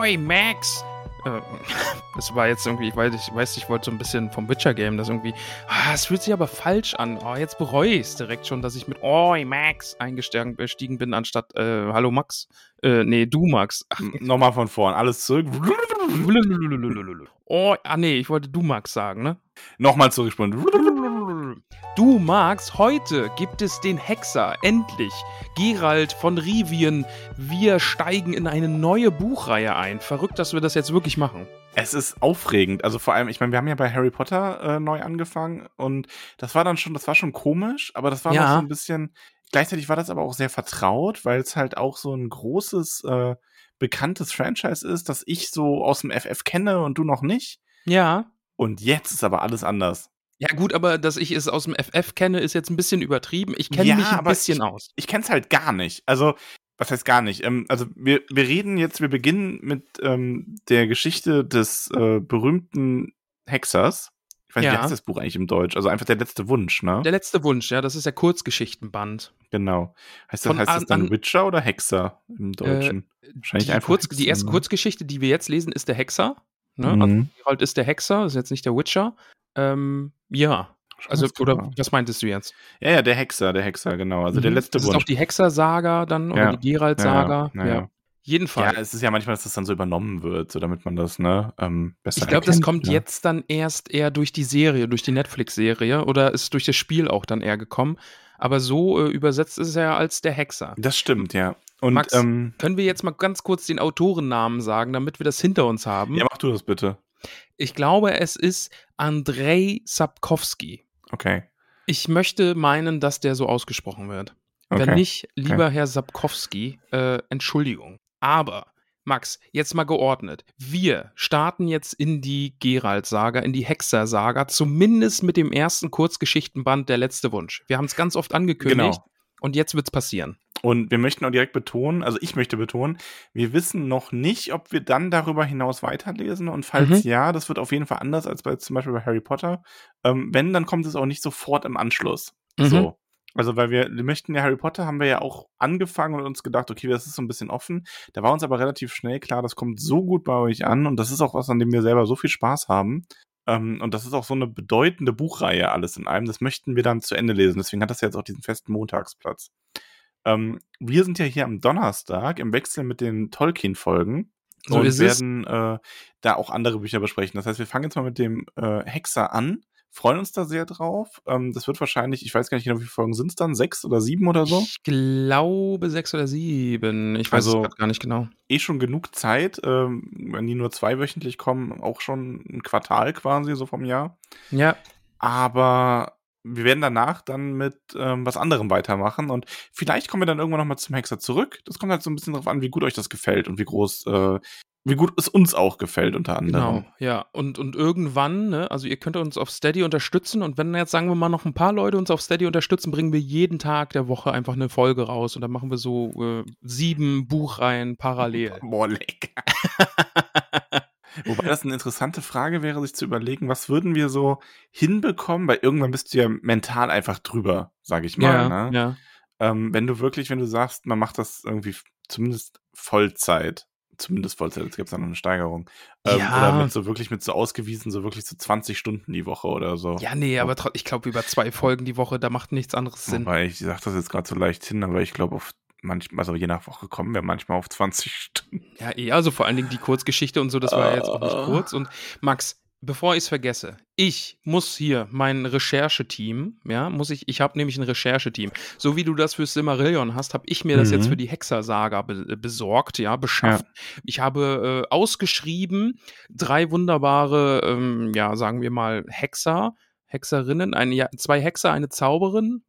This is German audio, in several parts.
Oi, Max! Äh, Das war jetzt irgendwie, ich weiß, ich weiß, ich wollte so ein bisschen vom Witcher-Game, das irgendwie. Ah, es fühlt sich aber falsch an. Oh, jetzt bereue ich es direkt schon, dass ich mit Oi, Max eingestiegen bin, anstatt äh, Hallo Max. Äh, nee, du Max. Ach, Nochmal von vorn, alles zurück. oh, ah nee, ich wollte du Max sagen, ne? Nochmal zurückspulen. Du Max, heute gibt es den Hexer, endlich. Gerald von Rivien, wir steigen in eine neue Buchreihe ein. Verrückt, dass wir das jetzt wirklich machen. Es ist aufregend. Also vor allem, ich meine, wir haben ja bei Harry Potter äh, neu angefangen und das war dann schon, das war schon komisch, aber das war Ja. noch so ein bisschen. Gleichzeitig war das aber auch sehr vertraut, weil es halt auch so ein großes, äh, bekanntes Franchise ist, das ich so aus dem FF kenne und du noch nicht. Ja. Und jetzt ist aber alles anders. Ja, gut, aber dass ich es aus dem FF kenne, ist jetzt ein bisschen übertrieben. Ich kenne Ja, mich ein bisschen ich- aus. Ich kenne es halt gar nicht. Also, was heißt gar nicht? Ähm, also, wir, wir reden jetzt, wir beginnen mit ähm, der Geschichte des äh, berühmten Hexers. Ich weiß nicht, Ja. wie heißt das Buch eigentlich im Deutsch? Also einfach der letzte Wunsch, ne? Der letzte Wunsch, ja, das ist der Kurzgeschichtenband. genau. Heißt das, Von heißt das an- dann an- Witcher oder Hexer im Deutschen? Wahrscheinlich Die, einfach Kurz, Hexen, die erste ne? Kurzgeschichte, die wir jetzt lesen, ist der Hexer. Ne? Mhm. Also Geralt ist der Hexer, ist jetzt nicht der Witcher. Ähm, ja. Also, oder klar. was meintest du jetzt? Ja, ja, der Hexer, der Hexer, genau. Also der Mhm. letzte das ist auch Wunsch. die Hexer-Saga dann, oder Ja. die Geralt-Saga. Ja, ja, ja. Jedenfalls. Ja, es ist ja manchmal, dass das dann so übernommen wird, so damit man das, ne, ähm, besser Ich glaube, das kommt ne? jetzt dann erst eher durch die Serie, durch die Netflix-Serie oder ist durch das Spiel auch dann eher gekommen. Aber so äh, übersetzt ist es ja als der Hexer. Das stimmt, ja. Und, Max, ähm, Können wir jetzt mal ganz kurz den Autorennamen sagen, damit wir das hinter uns haben? ja, mach du das bitte. Ich glaube, es ist Andrei Sapkowski. Okay. Ich möchte meinen, dass der so ausgesprochen wird. okay. Wenn nicht, lieber Herr Sapkowski, äh, Entschuldigung. Aber, Max, jetzt mal geordnet. Wir starten jetzt in die Geralt-Saga, in die Hexer-Saga, zumindest mit dem ersten Kurzgeschichtenband Der letzte Wunsch. Wir haben es ganz oft angekündigt Genau. und jetzt wird's passieren. Und wir möchten auch direkt betonen, also ich möchte betonen, wir wissen noch nicht, ob wir dann darüber hinaus weiterlesen. Und falls Mhm. ja, das wird auf jeden Fall anders als bei zum Beispiel bei Harry Potter. Ähm, wenn, dann kommt es auch nicht sofort im Anschluss. Mhm. So. Also, weil wir, wir möchten ja Harry Potter haben wir ja auch angefangen und uns gedacht, okay, das ist so ein bisschen offen. Da war uns aber relativ schnell klar, das kommt so gut bei euch an und das ist auch was, an dem wir selber so viel Spaß haben. Ähm, und das ist auch so eine bedeutende Buchreihe alles in einem. Das möchten wir dann zu Ende lesen. Deswegen hat das ja jetzt auch diesen festen Montagsplatz. Ähm, wir sind ja hier am Donnerstag im Wechsel mit den Tolkien-Folgen So und werden äh, da auch andere Bücher besprechen. Das heißt, wir fangen jetzt mal mit dem äh, Hexer an, freuen uns da sehr drauf. Ähm, das wird wahrscheinlich, ich weiß gar nicht genau, wie viele Folgen sind es dann, sechs oder sieben oder so. Ich glaube sechs oder sieben. Ich weiß Also- es gar nicht genau. Eh schon genug Zeit, ähm, wenn die nur zweiwöchentlich kommen, auch schon ein Quartal quasi so vom Jahr. Ja, Aber wir werden danach dann mit ähm, was anderem weitermachen und vielleicht kommen wir dann irgendwann nochmal zum Hexer zurück. Das kommt halt so ein bisschen darauf an, wie gut euch das gefällt und wie groß, äh, wie gut es uns auch gefällt unter anderem. Genau, ja. Und, und irgendwann, ne, also ihr könnt uns auf Steady unterstützen und wenn jetzt, sagen wir mal, noch ein paar Leute uns auf Steady unterstützen, bringen wir jeden Tag der Woche einfach eine Folge raus und dann machen wir so äh, sieben Buchreihen parallel. Boah, lecker. Wobei das eine interessante Frage wäre, sich zu überlegen, was würden wir so hinbekommen, weil irgendwann bist du ja mental einfach drüber, sage ich mal. ja, ne? ja. Ähm, wenn du wirklich, wenn du sagst, man macht das irgendwie zumindest Vollzeit, zumindest Vollzeit, jetzt gibt es da noch eine Steigerung. Ähm, Ja. Oder mit so wirklich mit so ausgewiesen, so wirklich so 20 Stunden die Woche oder so. Ja, nee, aber ich glaube, über zwei Folgen die Woche, da macht nichts anderes Sinn. Wobei, ich sage das jetzt gerade so leicht hin, aber ich glaube, auf manchmal, also je nach Woche kommen wir manchmal auf 20 Stunden. Ja, eh, also vor allen Dingen die Kurzgeschichte und so, das war ja jetzt auch nicht Ah. kurz. Und Max, bevor ich es vergesse, ich muss hier mein Rechercheteam, ja, muss ich, ich habe nämlich ein Rechercheteam. So wie du das für Silmarillion hast, habe ich mir das jetzt Mhm. für die Hexersaga be besorgt, ja, beschafft. Ich habe äh, ausgeschrieben drei wunderbare, ähm, ja, sagen wir mal, Hexer, Hexerinnen, eine, ja, zwei Hexer, eine Zauberin,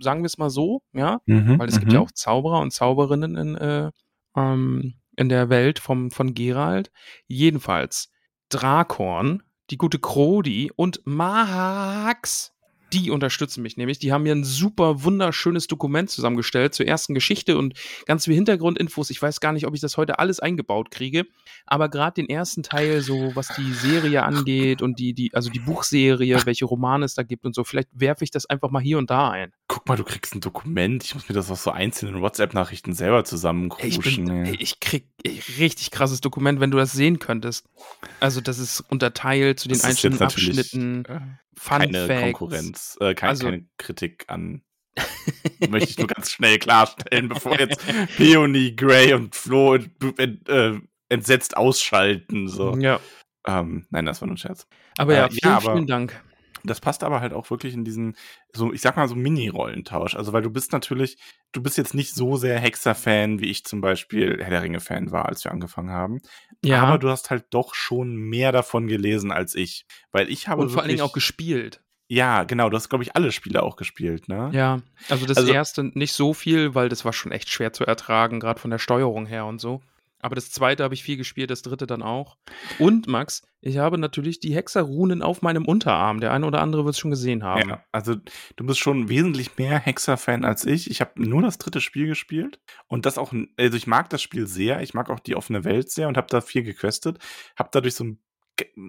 sagen wir es mal so, ja, Mhm, weil es gibt ja auch Zauberer und Zauberinnen in, äh, ähm, in der Welt vom, von Geralt. Jedenfalls Drakorn, die gute Krodi und Max, die unterstützen mich nämlich. Die haben mir ein super wunderschönes Dokument zusammengestellt zur ersten Geschichte und ganz viel Hintergrundinfos. Ich weiß gar nicht, ob ich das heute alles eingebaut kriege, aber gerade den ersten Teil, so was die Serie angeht und die, die, also die Buchserie, welche Romane es da gibt und so, vielleicht werfe ich das einfach mal hier und da ein. Guck mal, du kriegst ein Dokument. Ich muss mir das aus so einzelnen WhatsApp-Nachrichten selber Ey, Ich, bin, ich krieg ey, richtig krasses Dokument, wenn du das sehen könntest. Also, das ist unterteilt zu den Das einzelnen Abschnitten. äh, Fun keine Facts. Konkurrenz, äh, kein, Also- keine Kritik an. möchte ich nur ganz schnell klarstellen, bevor jetzt Peony, Gray und Flo ent, ent, äh, entsetzt ausschalten. So. Ja. Ähm, nein, das war nur ein Scherz. Aber Äh, ja, ja, vielen, aber- vielen Dank. Das passt aber halt auch wirklich in diesen, so, ich sag mal, so Mini-Rollentausch. Also, weil du bist natürlich, du bist jetzt nicht so sehr Hexer-Fan, wie ich zum Beispiel Herr der Ringe-Fan war, als wir angefangen haben. Ja. Aber du hast halt doch schon mehr davon gelesen als ich. Weil ich habe und vor allen Dingen auch gespielt. Ja, genau, du hast, glaube ich, alle Spiele auch gespielt, ne? Ja. Also, das Also- erste nicht so viel, weil das war schon echt schwer zu ertragen, gerade von der Steuerung her und so. Aber das zweite habe ich viel gespielt, das dritte dann auch. Und Max, ich habe natürlich die Hexerrunen auf meinem Unterarm. Der eine oder andere wird es schon gesehen haben. Ja, also du bist schon wesentlich mehr Hexer-Fan als ich. Ich habe nur das dritte Spiel gespielt und das auch, also ich mag das Spiel sehr, ich mag auch die offene Welt sehr und habe da viel gequestet, habe dadurch so,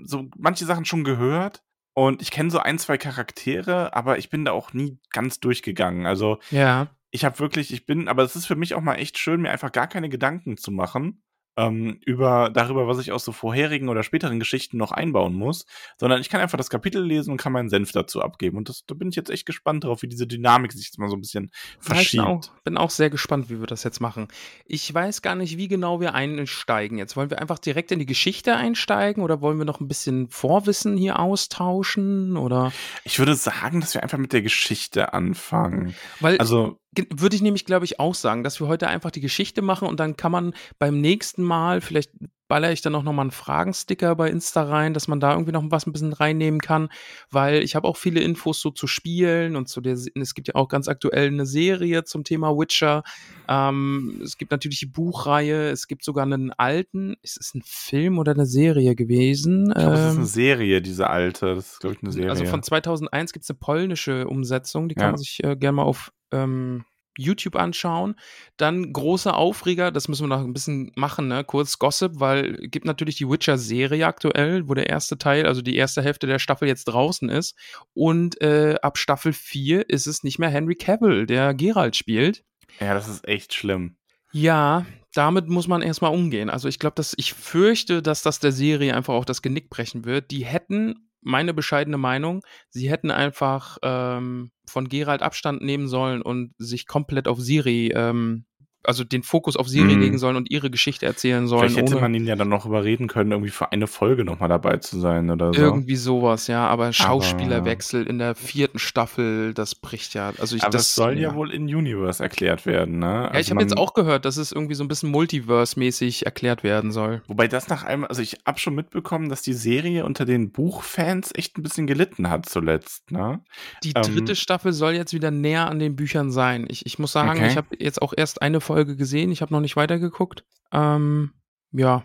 so manche Sachen schon gehört und ich kenne so ein, zwei Charaktere, aber ich bin da auch nie ganz durchgegangen. Also ja. ich habe wirklich, ich bin, aber es ist für mich auch mal echt schön, mir einfach gar keine Gedanken zu machen ähm, über darüber, was ich aus so vorherigen oder späteren Geschichten noch einbauen muss, sondern ich kann einfach das Kapitel lesen und kann meinen Senf dazu abgeben. Und das, da bin ich jetzt echt gespannt drauf, wie diese Dynamik sich jetzt mal so ein bisschen ich verschiebt. bin auch, bin auch sehr gespannt, wie wir das jetzt machen. Ich weiß gar nicht, wie genau wir einsteigen jetzt. Wollen wir einfach direkt in die Geschichte einsteigen oder wollen wir noch ein bisschen Vorwissen hier austauschen? Oder Ich würde sagen, dass wir einfach mit der Geschichte anfangen. weil Also, würde ich nämlich, glaube ich, auch sagen, dass wir heute einfach die Geschichte machen und dann kann man beim nächsten Mal, vielleicht baller ich dann auch nochmal einen Fragensticker bei Insta rein, dass man da irgendwie noch was ein bisschen reinnehmen kann, weil ich habe auch viele Infos so zu Spielen und zu der, es gibt ja auch ganz aktuell eine Serie zum Thema Witcher. Ähm, es gibt natürlich die Buchreihe, es gibt sogar einen alten, ist es ein Film oder eine Serie gewesen? ich glaube, es ist Ähm, eine Serie, diese alte. Das ist, glaube ich, eine Serie. also von 2001 gibt es eine polnische Umsetzung, die kann Ja. man sich äh, gerne mal auf ähm, YouTube anschauen. Dann großer Aufreger, das müssen wir noch ein bisschen machen, ne? kurz Gossip, weil gibt natürlich die Witcher-Serie aktuell, wo der erste Teil, also die erste Hälfte der Staffel jetzt draußen ist. Und äh, ab Staffel 4 ist es nicht mehr Henry Cavill, der Geralt spielt. ja, das ist echt schlimm. Ja, damit muss man erstmal umgehen. Also ich glaube, dass ich fürchte, dass das der Serie einfach auch das Genick brechen wird. Die hätten, meine bescheidene Meinung, sie hätten einfach ähm, von Geralt Abstand nehmen sollen und sich komplett auf Siri, ähm, also den Fokus auf Siri Mhm. legen sollen und ihre Geschichte erzählen sollen. Vielleicht hätte ohne man ihn ja dann noch überreden können, irgendwie für eine Folge nochmal dabei zu sein oder so. irgendwie sowas, ja. Aber Schauspielerwechsel in der vierten Staffel, das bricht ja. Also ich, Aber das das soll ja wohl in Universe erklärt werden, ne? Ja, ich Also habe jetzt auch gehört, dass es irgendwie so ein bisschen Multiverse-mäßig erklärt werden soll. Wobei das nach einem, also ich hab schon mitbekommen, dass die Serie unter den Buchfans echt ein bisschen gelitten hat zuletzt, ne? Die Ähm, dritte Staffel soll jetzt wieder näher an den Büchern sein. Ich, ich muss sagen, Okay. ich habe jetzt auch erst eine Folge gesehen. Ich habe noch nicht weitergeguckt. Ähm, ja.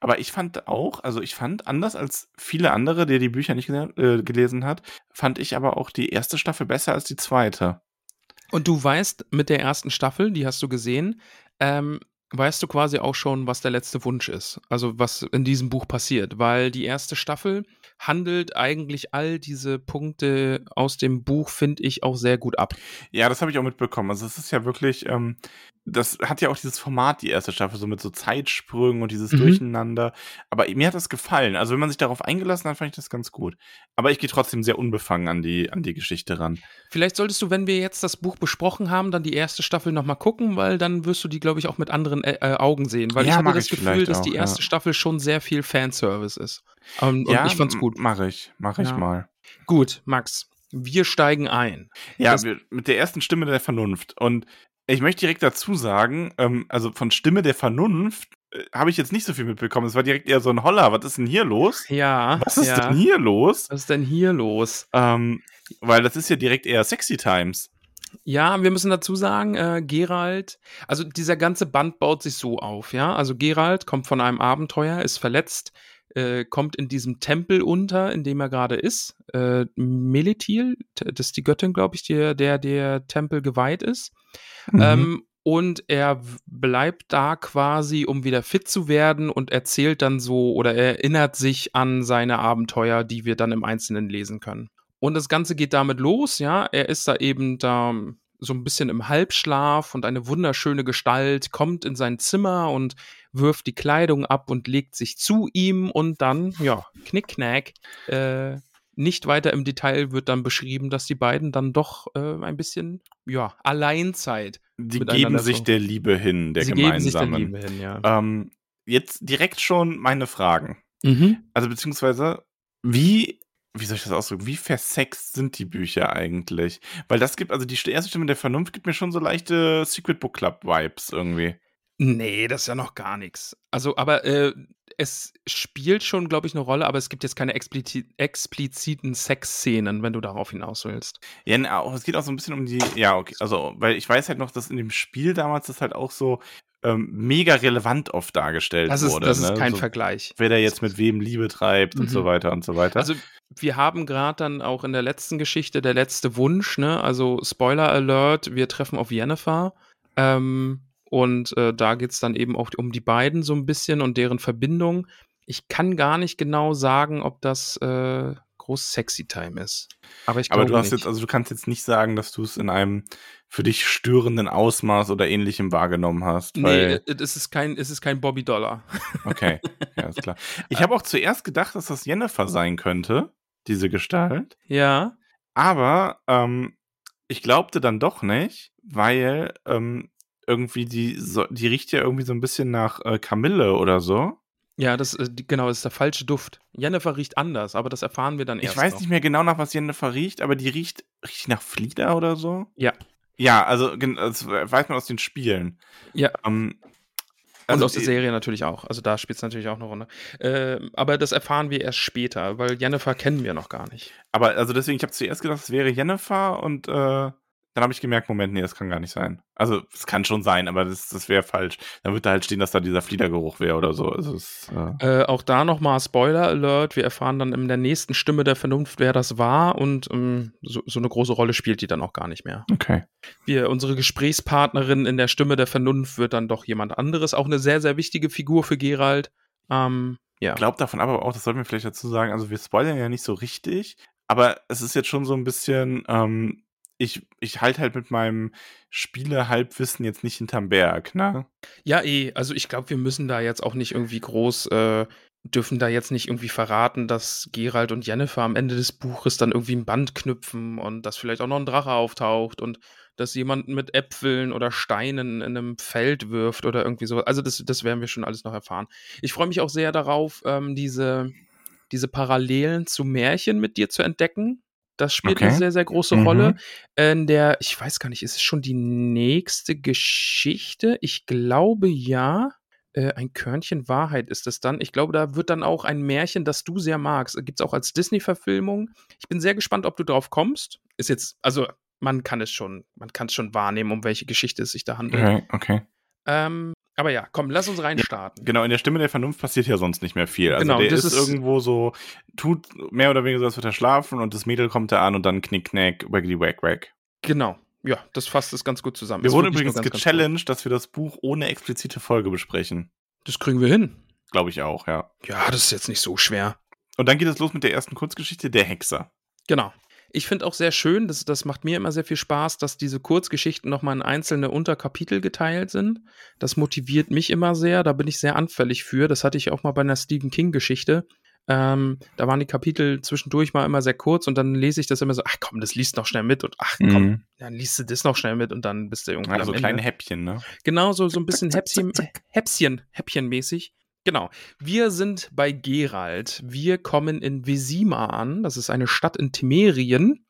Aber ich fand auch, also ich fand anders als viele andere, der die Bücher nicht äh, gelesen hat, fand ich aber auch die erste Staffel besser als die zweite. Und du weißt, mit der ersten Staffel, die hast du gesehen, ähm, weißt du quasi auch schon, was der letzte Wunsch ist. Also was in diesem Buch passiert. Weil die erste Staffel handelt eigentlich all diese Punkte aus dem Buch, finde ich, auch sehr gut ab. Ja, das habe ich auch mitbekommen. Also es ist ja wirklich, ähm, das hat ja auch dieses Format, die erste Staffel, so mit so Zeitsprüngen und dieses Mhm. Durcheinander. Aber mir hat das gefallen. Also wenn man sich darauf eingelassen hat, fand ich das ganz gut. Aber ich gehe trotzdem sehr unbefangen an die, an die Geschichte ran. Vielleicht solltest du, wenn wir jetzt das Buch besprochen haben, dann die erste Staffel nochmal gucken, weil dann wirst du die, glaube ich, auch mit anderen äh, äh, Augen sehen. Weil Ja, ich mag das Gefühl, dass auch, die erste ja. Staffel schon sehr viel Fanservice ist. Ja, und ich fand's m- gut. Gut. Mache ich, mache ich Ja. mal. Gut, Max, wir steigen ein. Ja, wir, mit der ersten Stimme der Vernunft. Und ich möchte direkt dazu sagen, ähm, also von Stimme der Vernunft äh, habe ich jetzt nicht so viel mitbekommen. Es war direkt eher so ein Holler, was ist denn hier los? Ja, Was ist ja. denn hier los? Was ist denn hier los? Ähm, weil das ist ja direkt eher Sexy Times. Ja, wir müssen dazu sagen, äh, Gerald, also dieser ganze Band baut sich so auf, ja. Also Gerald kommt von einem Abenteuer, ist verletzt, äh, kommt in diesem Tempel unter, in dem er gerade ist. Äh, Melithil, das ist die Göttin, glaube ich, der, der der Tempel geweiht ist. Mhm. Ähm, und er bleibt da quasi, um wieder fit zu werden und erzählt dann so oder er erinnert sich an seine Abenteuer, die wir dann im Einzelnen lesen können. Und das Ganze geht damit los, ja. Er ist da eben da so ein bisschen im Halbschlaf und eine wunderschöne Gestalt kommt in sein Zimmer und wirft die Kleidung ab und legt sich zu ihm und dann, ja, knickknack, äh, nicht weiter im Detail wird dann beschrieben, dass die beiden dann doch äh, ein bisschen, ja, Alleinzeit. Die geben sich so- der Liebe hin, der Sie geben sich der gemeinsamen. Liebe hin, ja. Ähm, jetzt direkt schon meine Fragen. Mhm. Also beziehungsweise, wie, wie soll ich das ausdrücken, wie versext sind die Bücher eigentlich? Weil das gibt, also die erste Stimme der Vernunft gibt mir schon so leichte Secret Book Club Vibes irgendwie. Nee, das ist ja noch gar nichts. Also, aber äh, es spielt schon, glaube ich, eine Rolle, aber es gibt jetzt keine explizi expliziten Sexszenen, wenn du darauf hinaus willst. Ja, na, es geht auch so ein bisschen um die, ja, okay, also, weil ich weiß halt noch, dass in dem Spiel damals das halt auch so ähm, mega relevant oft dargestellt Das ist, wurde. das ist ne? kein so, Vergleich. Wer da jetzt mit wem Liebe treibt und Mhm. so weiter und so weiter. Also, wir haben gerade dann auch in der letzten Geschichte der letzte Wunsch, ne? Also, Spoiler Alert, wir treffen auf Jennifer. Ähm, und äh, da geht es dann eben auch um die beiden so ein bisschen und deren Verbindung. Ich kann gar nicht genau sagen, ob das äh, groß Sexy Time ist. Aber ich glaube Aber du hast nicht. jetzt, also du kannst jetzt nicht sagen, dass du es in einem für dich störenden Ausmaß oder ähnlichem wahrgenommen hast. Nee, weil, es ist kein, es ist kein Bobby Dollar. okay, ja, ist klar. Ich habe auch zuerst gedacht, dass das Jennifer sein könnte, diese Gestalt. Ja. Aber ähm, ich glaubte dann doch nicht, weil ähm, irgendwie die, so, die riecht ja irgendwie so ein bisschen nach äh, Kamille oder so. Ja, das äh, die- genau, das ist der falsche Duft. Jennifer riecht anders, aber das erfahren wir dann erst. Ich weiß noch. nicht mehr genau, nach was Jennifer riecht, aber die riecht, riecht die nach Flieder oder so. Ja. Ja, also das weiß man aus den Spielen. Ja. Ähm, Und also aus der äh, Serie natürlich auch. Also da spielt es natürlich auch eine Runde. Ähm, aber das erfahren wir erst später, weil Jennifer kennen wir noch gar nicht. Aber also deswegen, ich habe zuerst gedacht, es wäre Jennifer und äh, dann habe ich gemerkt, Moment, nee, das kann gar nicht sein. Also es kann schon sein, aber das, das wäre falsch. Dann wird da halt stehen, dass da dieser Fliedergeruch wäre oder so. Also es, äh, Äh, auch da nochmal Spoiler Alert. Wir erfahren dann in der nächsten Stimme der Vernunft, wer das war. Und ähm, so, so eine große Rolle spielt die dann auch gar nicht mehr. okay. Wir, unsere Gesprächspartnerin in der Stimme der Vernunft wird dann doch jemand anderes. Auch eine sehr, sehr wichtige Figur für Gerald. Ähm, ja. Glaubt davon aber auch, das sollten wir vielleicht dazu sagen, also wir spoilern ja nicht so richtig, aber es ist jetzt schon so ein bisschen, ähm, ich, ich halte halt mit meinem Spiele-Halbwissen jetzt nicht hinterm Berg, ne? Ja, eh. Also ich glaube, wir müssen da jetzt auch nicht irgendwie groß, äh, dürfen da jetzt nicht irgendwie verraten, dass Gerald und Jennifer am Ende des Buches dann irgendwie ein Band knüpfen und dass vielleicht auch noch ein Drache auftaucht und dass jemand mit Äpfeln oder Steinen in einem Feld wirft oder irgendwie so. Also das, das werden wir schon alles noch erfahren. Ich freue mich auch sehr darauf, ähm, diese, diese Parallelen zu Märchen mit dir zu entdecken. Das spielt Okay. eine sehr, sehr große Mhm. Rolle. In der, ich weiß gar nicht, ist es schon die nächste Geschichte? Ich glaube ja. Äh, ein Körnchen Wahrheit ist es dann. Ich glaube, da wird dann auch ein Märchen, das du sehr magst. Gibt es auch als Disney-Verfilmung. Ich bin sehr gespannt, ob du drauf kommst. Ist jetzt, also man kann es schon, man kann es schon wahrnehmen, um welche Geschichte es sich da handelt. Okay, okay. Ähm, aber ja, komm, lass uns reinstarten. Genau, in der Stimme der Vernunft passiert ja sonst nicht mehr viel. Also Genau, der das ist, ist- irgendwo so, tut mehr oder weniger so, als würde er schlafen und das Mädel kommt da an und dann knick, knack, waggedy, wack, wack. Genau. Ja, das fasst es ganz gut zusammen. Wir Es wurden übrigens ganz, gechallenged, dass wir das Buch ohne explizite Folge besprechen. Das kriegen wir hin. Glaube ich auch, ja. Ja, das ist jetzt nicht so schwer. Und dann geht es los mit der ersten Kurzgeschichte, der Hexer. Genau. Ich finde auch sehr schön, das, das macht mir immer sehr viel Spaß, dass diese Kurzgeschichten nochmal in einzelne Unterkapitel geteilt sind. Das motiviert mich immer sehr, da bin ich sehr anfällig für. Das hatte ich auch mal bei einer Stephen King-Geschichte. Ähm, da waren die Kapitel zwischendurch mal immer sehr kurz und dann lese ich das immer so, ach komm, das liest noch schnell mit und ach komm, Mhm. dann liest du das noch schnell mit und dann bist du irgendwie Also am Ende. kleine Häppchen, ne? Genau, so, so ein bisschen Häppchen, Häppchen, Häppchenmäßig. Genau. Wir sind bei Gerald. Wir kommen in Vesima an. Das ist eine Stadt in Temerien.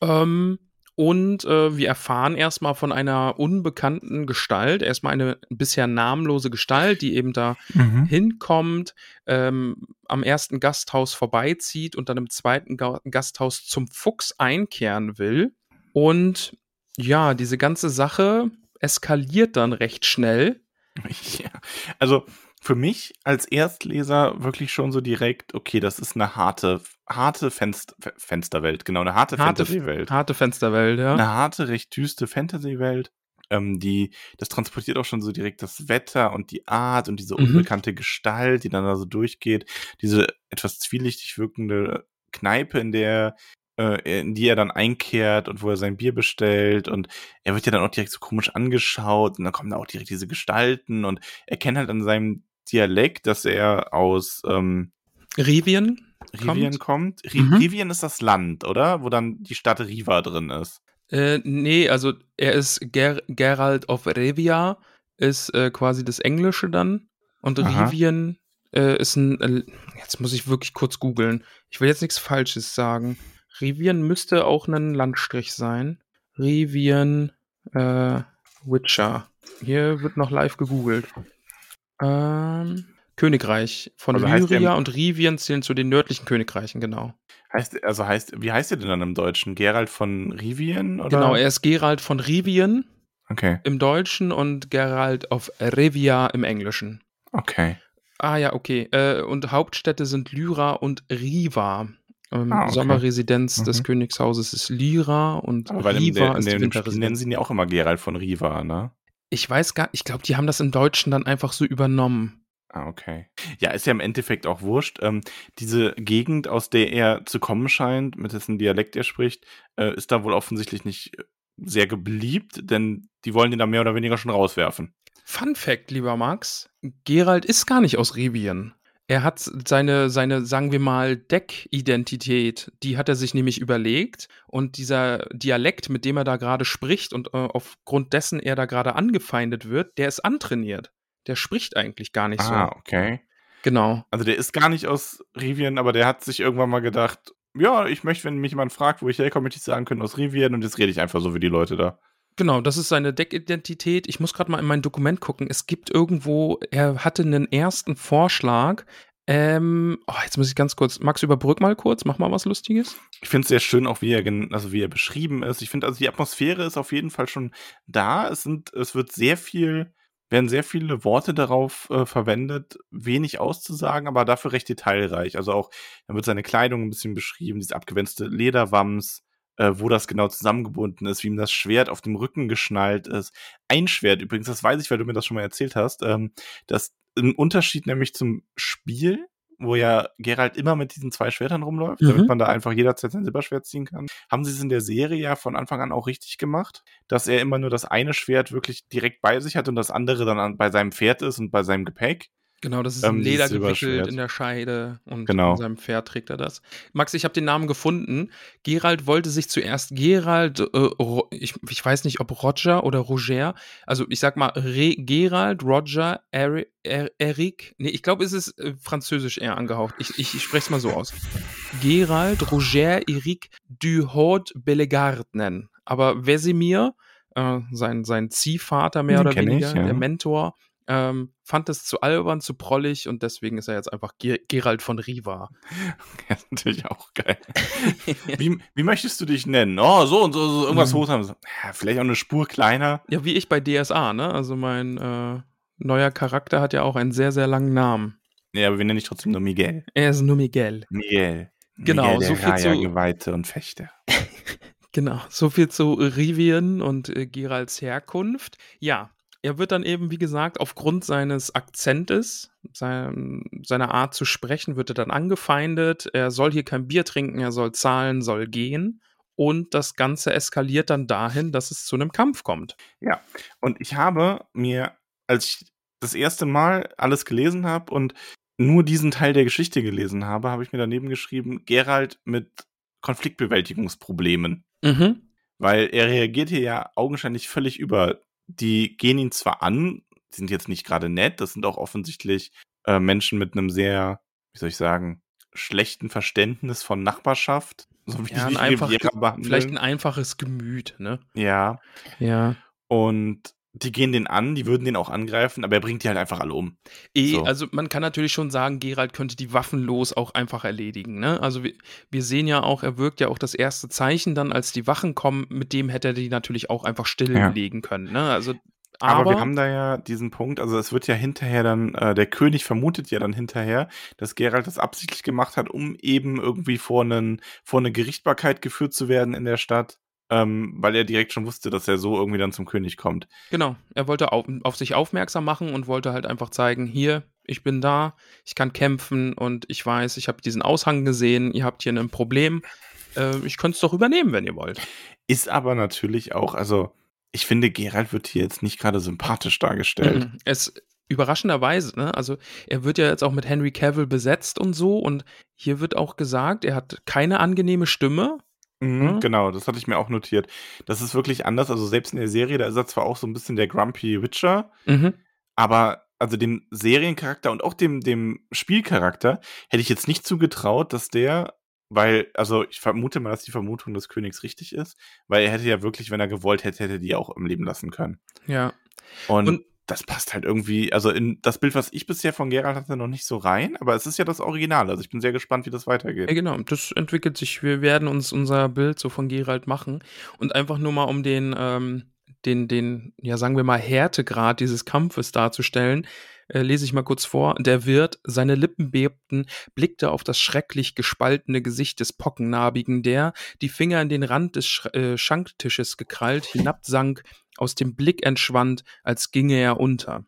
Ähm, und äh, wir erfahren erstmal von einer unbekannten Gestalt, erstmal eine bisher namenlose Gestalt, die eben da Mhm. hinkommt, ähm, am ersten Gasthaus vorbeizieht und dann im zweiten Ga Gasthaus zum Fuchs einkehren will. Und ja, diese ganze Sache eskaliert dann recht schnell. Ja. Also für mich als Erstleser wirklich schon so direkt, okay, das ist eine harte, harte Fenst Fe- Fensterwelt, genau, eine harte, Harte, Fantasy-Welt. harte Fensterwelt, ja. Eine harte, recht düste Fantasy-Welt. Ähm, die, das transportiert auch schon so direkt das Wetter und die Art und diese Mhm. unbekannte Gestalt, die dann da so durchgeht. Diese etwas zwielichtig wirkende Kneipe, in der äh, in die er dann einkehrt und wo er sein Bier bestellt und er wird ja dann auch direkt so komisch angeschaut und dann kommen da auch direkt diese Gestalten und er kennt halt an seinem Dialekt, dass er aus ähm, Rivien Rivien kommt. Ri Mhm. Rivien ist das Land, oder? Wo dann die Stadt Riva drin ist. Äh, nee, also er ist Ger Gerald of Rivia, ist äh, quasi das Englische dann. Und Aha. Rivien äh, ist ein. Äh, jetzt muss ich wirklich kurz googeln. Ich will jetzt nichts Falsches sagen. Rivien müsste auch ein Landstrich sein. Rivien äh, Witcher. Hier wird noch live gegoogelt. Ähm, Königreich von Also Lyria und Rivien zählen zu den nördlichen Königreichen, genau. Heißt, also heißt, wie heißt er denn dann im Deutschen? Gerald von Rivien? Oder? Genau, er ist Gerald von Rivien Okay, im Deutschen und Gerald of Rivia im Englischen. okay. Ah ja, okay. Äh, und Hauptstädte sind Lyra und Riva. Ähm, Ah, okay. Sommerresidenz des Mhm. Königshauses ist Lyra und Aber in, Riva in ist die dem nennen Winterresidenz. sie ihn ja auch immer Gerald von Riva, ne? Ich weiß gar ich glaube, die haben das im Deutschen dann einfach so übernommen. Ah, okay. Ja, ist ja im Endeffekt auch wurscht. Ähm, diese Gegend, aus der er zu kommen scheint, mit dessen Dialekt er spricht, äh, ist da wohl offensichtlich nicht äh, sehr gebliebt, denn die wollen ihn da mehr oder weniger schon rauswerfen. Fun Fact, lieber Max: Gerald ist gar nicht aus Rivien. Er hat seine, seine, sagen wir mal, Deckidentität, die hat er sich nämlich überlegt. Und dieser Dialekt, mit dem er da gerade spricht und äh, aufgrund dessen er da gerade angefeindet wird, der ist antrainiert. Der spricht eigentlich gar nicht Ah, so. okay. Genau. Also der ist gar nicht aus Rivien, aber der hat sich irgendwann mal gedacht, ja, ich möchte, wenn mich jemand fragt, wo ich herkomme, möchte ich sagen können aus Rivien und jetzt rede ich einfach so wie die Leute da. Genau, das ist seine Deckidentität. Ich muss gerade mal in mein Dokument gucken. Es gibt irgendwo, er hatte einen ersten Vorschlag. Ähm, oh, jetzt muss ich ganz kurz. Max, überbrück mal kurz, mach mal was Lustiges. Ich finde es sehr schön, auch wie er, also wie er beschrieben ist. Ich finde, also die Atmosphäre ist auf jeden Fall schon da. Es sind, es wird sehr viel, werden sehr viele Worte darauf äh, verwendet, wenig auszusagen, aber dafür recht detailreich. Also auch, dann wird seine Kleidung ein bisschen beschrieben, dieses abgewänzte Lederwams, äh, wo das genau zusammengebunden ist, wie ihm das Schwert auf dem Rücken geschnallt ist. Ein Schwert übrigens, das weiß ich, weil du mir das schon mal erzählt hast, ähm, das ein Unterschied nämlich zum Spiel, wo ja Geralt immer mit diesen zwei Schwertern rumläuft, Mhm. damit man da einfach jederzeit sein Silberschwert ziehen kann. Haben sie es in der Serie ja von Anfang an auch richtig gemacht, dass er immer nur das eine Schwert wirklich direkt bei sich hat und das andere dann an, bei seinem Pferd ist und bei seinem Gepäck. Genau, das ist Ähm, in dieses Leder gewickelt in der Scheide und Genau. in seinem Pferd trägt er das. Max, ich habe den Namen gefunden. Gerald wollte sich zuerst Gerald, äh, ich, ich weiß nicht, ob Roger oder Roger, also ich sag mal Re Gerald, Roger, Eri- Er- Eric, nee, ich glaube, es ist äh, französisch eher angehaucht. Ich, ich, ich spreche es mal so aus. Gerald, Roger, Eric Duhaut Bellegarde nennen. Aber Wesemir, äh, sein, sein Ziehvater mehr Den oder kenn ich, weniger, ja. der Mentor, ähm, fand es zu albern, zu prollig und deswegen ist er jetzt einfach Ger Gerald von Riva. Ja, ist natürlich auch geil. wie, wie möchtest du dich nennen? Oh, so und so, so irgendwas Mhm. hoch haben. Ja, vielleicht auch eine Spur kleiner. Ja, wie ich bei DSA, ne? Also mein äh, neuer Charakter hat ja auch einen sehr, sehr langen Namen. Ja, aber wir nennen dich trotzdem nur Miguel. Er ist nur Miguel. Miguel. Genau, Miguel, so viel zu- Geweihte und Fechter. Genau, so viel zu Rivien und äh, Geralds Herkunft. Ja, er wird dann eben, wie gesagt, aufgrund seines Akzentes, sein, seiner Art zu sprechen, wird er dann angefeindet. Er soll hier kein Bier trinken, er soll zahlen, soll gehen. Und das Ganze eskaliert dann dahin, dass es zu einem Kampf kommt. Ja, und ich habe mir, als ich das erste Mal alles gelesen habe und nur diesen Teil der Geschichte gelesen habe, habe ich mir daneben geschrieben, Gerald mit Konfliktbewältigungsproblemen. Mhm. Weil er reagiert hier ja augenscheinlich völlig über. Die gehen ihn zwar an, sind jetzt nicht gerade nett, das sind auch offensichtlich äh, Menschen mit einem sehr, wie soll ich sagen, schlechten Verständnis von Nachbarschaft. So wie Ja, die ein einfach, vielleicht ein einfaches Gemüt, ne? Ja. Ja. Und die gehen den an, die würden den auch angreifen, aber er bringt die halt einfach alle um. Eh, So. also man kann natürlich schon sagen, Gerald könnte die waffenlos auch einfach erledigen. Ne? Also wir, wir sehen ja auch, er wirkt ja auch das erste Zeichen dann, als die Wachen kommen, mit dem hätte er die natürlich auch einfach stilllegen können. Ne? Also, Aber, aber, wir haben da ja diesen Punkt, also es wird ja hinterher dann, äh, der König vermutet ja dann hinterher, dass Geralt das absichtlich gemacht hat, um eben irgendwie vor, einen, vor eine Gerichtbarkeit geführt zu werden in der Stadt, ähm, weil er direkt schon wusste, dass er so irgendwie dann zum König kommt. genau, er wollte auf, auf sich aufmerksam machen und wollte halt einfach zeigen, hier, ich bin da, ich kann kämpfen und ich weiß, ich habe diesen Aushang gesehen, ihr habt hier ein Problem, äh, ich könnte es doch übernehmen, wenn ihr wollt. Ist aber natürlich auch, also ich finde, Geralt wird hier jetzt nicht gerade sympathisch dargestellt. Mhm. Es überraschenderweise, ne? Also er wird ja jetzt auch mit Henry Cavill besetzt und so und hier wird auch gesagt, er hat keine angenehme Stimme. Mhm, Mhm. Genau, das hatte ich mir auch notiert. Das ist wirklich anders. Also selbst in der Serie, da ist er zwar auch so ein bisschen der Grumpy Witcher, Mhm. aber also dem Seriencharakter und auch dem, dem Spielcharakter hätte ich jetzt nicht zugetraut, dass der, weil, also ich vermute mal, dass die Vermutung des Königs richtig ist, weil er hätte ja wirklich, wenn er gewollt hätte, hätte die auch im Leben lassen können. Ja. Und, Und- das passt halt irgendwie, also in das Bild, was ich bisher von Geralt hatte, noch nicht so rein, aber es ist ja das Original. Also ich bin sehr gespannt, wie das weitergeht. Ja, genau, das entwickelt sich. Wir werden uns unser Bild so von Gerald machen und einfach nur mal um den, ähm, den, den, ja, sagen wir mal, Härtegrad dieses Kampfes darzustellen, äh, lese ich mal kurz vor. Der Wirt, seine Lippen bebten, blickte auf das schrecklich gespaltene Gesicht des Pockennarbigen, der, die Finger in den Rand des Sch äh, Schanktisches gekrallt, hinabsank, aus dem Blick entschwand, als ginge er unter.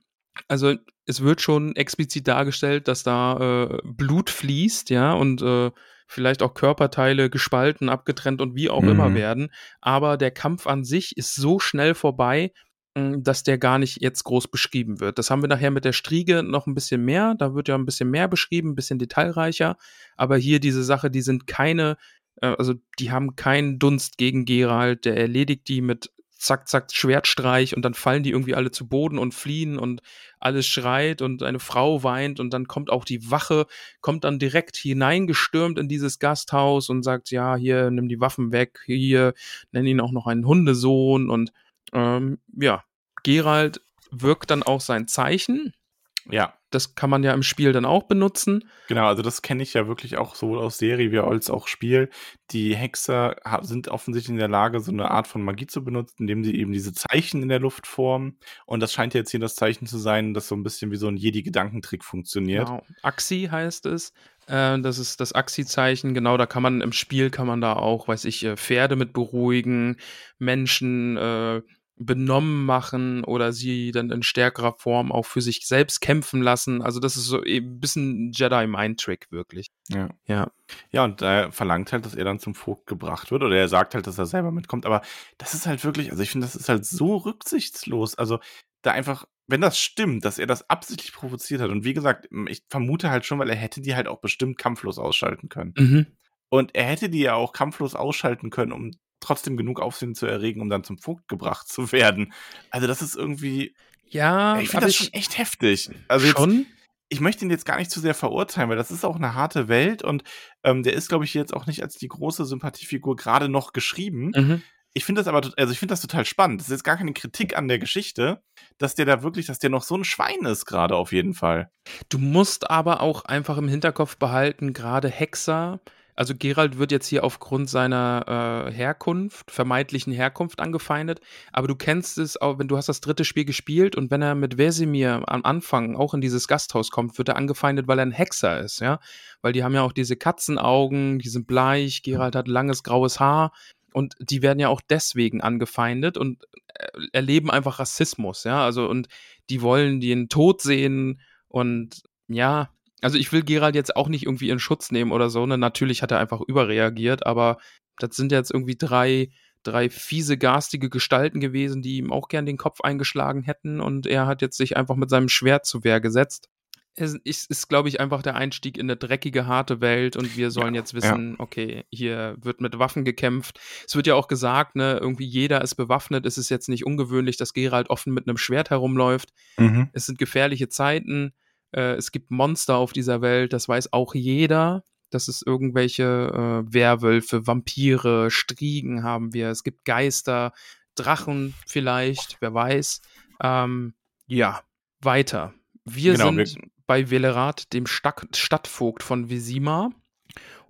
Also es wird schon explizit dargestellt, dass da äh, Blut fließt, ja, und äh, vielleicht auch Körperteile gespalten, abgetrennt und wie auch Mhm. immer werden. Aber der Kampf an sich ist so schnell vorbei, mh, dass der gar nicht jetzt groß beschrieben wird. Das haben wir nachher mit der Striege noch ein bisschen mehr. Da wird ja ein bisschen mehr beschrieben, ein bisschen detailreicher. Aber hier diese Sache, die sind keine, äh, also die haben keinen Dunst gegen Geralt. Der erledigt die mit zack, zack, Schwertstreich und dann fallen die irgendwie alle zu Boden und fliehen und alles schreit und eine Frau weint und dann kommt auch die Wache, kommt dann direkt hineingestürmt in dieses Gasthaus und sagt, ja, hier, nimm die Waffen weg, hier, nenn ihn auch noch einen Hundesohn und ähm, ja, Gerald wirkt dann auch sein Zeichen. Ja, Das kann man ja im Spiel dann auch benutzen. Genau, also das kenne ich ja wirklich auch sowohl aus Serie wie als auch Spiel. Die Hexer sind offensichtlich in der Lage, so eine Art von Magie zu benutzen, indem sie eben diese Zeichen in der Luft formen. Und das scheint jetzt hier das Zeichen zu sein, das so ein bisschen wie so ein Jedi-Gedankentrick funktioniert. Genau. Axi heißt es. Äh, das ist das Axi-Zeichen. Genau, da kann man im Spiel kann man da auch, weiß ich, äh, Pferde mit beruhigen, Menschen äh, benommen machen oder sie dann in stärkerer Form auch für sich selbst kämpfen lassen. Also das ist so ein bisschen Jedi-Mind-Trick, wirklich. Ja. Ja. Ja, und er verlangt halt, dass er dann zum Vogt gebracht wird. Oder er sagt halt, dass er selber mitkommt. Aber das ist halt wirklich, also ich finde, das ist halt so rücksichtslos. Also da einfach, wenn das stimmt, dass er das absichtlich provoziert hat. Und wie gesagt, ich vermute halt schon, weil er hätte die halt auch bestimmt kampflos ausschalten können. Mhm. Und er hätte die ja auch kampflos ausschalten können, um trotzdem genug Aufsehen zu erregen, um dann zum Vogt gebracht zu werden. Also das ist irgendwie, Ja, ich finde das schon echt heftig. Also jetzt, schon. ich möchte ihn jetzt gar nicht zu sehr verurteilen, weil das ist auch eine harte Welt und ähm, der ist, glaube ich, jetzt auch nicht als die große Sympathiefigur gerade noch geschrieben. Mhm. Ich finde das aber, also ich finde das total spannend. Das ist jetzt gar keine Kritik an der Geschichte, dass der da wirklich, dass der noch so ein Schwein ist, gerade auf jeden Fall. Du musst aber auch einfach im Hinterkopf behalten, gerade Hexer, also Gerald wird jetzt hier aufgrund seiner äh, Herkunft, vermeintlichen Herkunft angefeindet, aber du kennst es auch, wenn du hast das dritte Spiel gespielt und wenn er mit Vesemir am Anfang auch in dieses Gasthaus kommt, wird er angefeindet, weil er ein Hexer ist, ja, weil die haben ja auch diese Katzenaugen, die sind bleich, Gerald hat langes graues Haar und die werden ja auch deswegen angefeindet und äh, erleben einfach Rassismus, ja, also und die wollen den Tod sehen und ja, also ich will Gerald jetzt auch nicht irgendwie in Schutz nehmen oder so, ne? Natürlich hat er einfach überreagiert, aber das sind jetzt irgendwie drei, drei fiese, garstige Gestalten gewesen, die ihm auch gern den Kopf eingeschlagen hätten und er hat jetzt sich einfach mit seinem Schwert zu Wehr gesetzt. Es ist, ist glaube ich, einfach der Einstieg in eine dreckige, harte Welt und wir sollen Ja, jetzt wissen, okay, hier wird mit Waffen gekämpft. Es wird ja auch gesagt, ne, irgendwie jeder ist bewaffnet. Es ist jetzt nicht ungewöhnlich, dass Gerald offen mit einem Schwert herumläuft. Es sind gefährliche Zeiten. Äh, es gibt Monster auf dieser Welt, das weiß auch jeder. Dass es irgendwelche äh, Werwölfe, Vampire, Striegen haben wir. Es gibt Geister, Drachen vielleicht, wer weiß. Ähm, ja, weiter. Wir Genau, sind bei Velerat, dem Stadt Stadtvogt von Visima.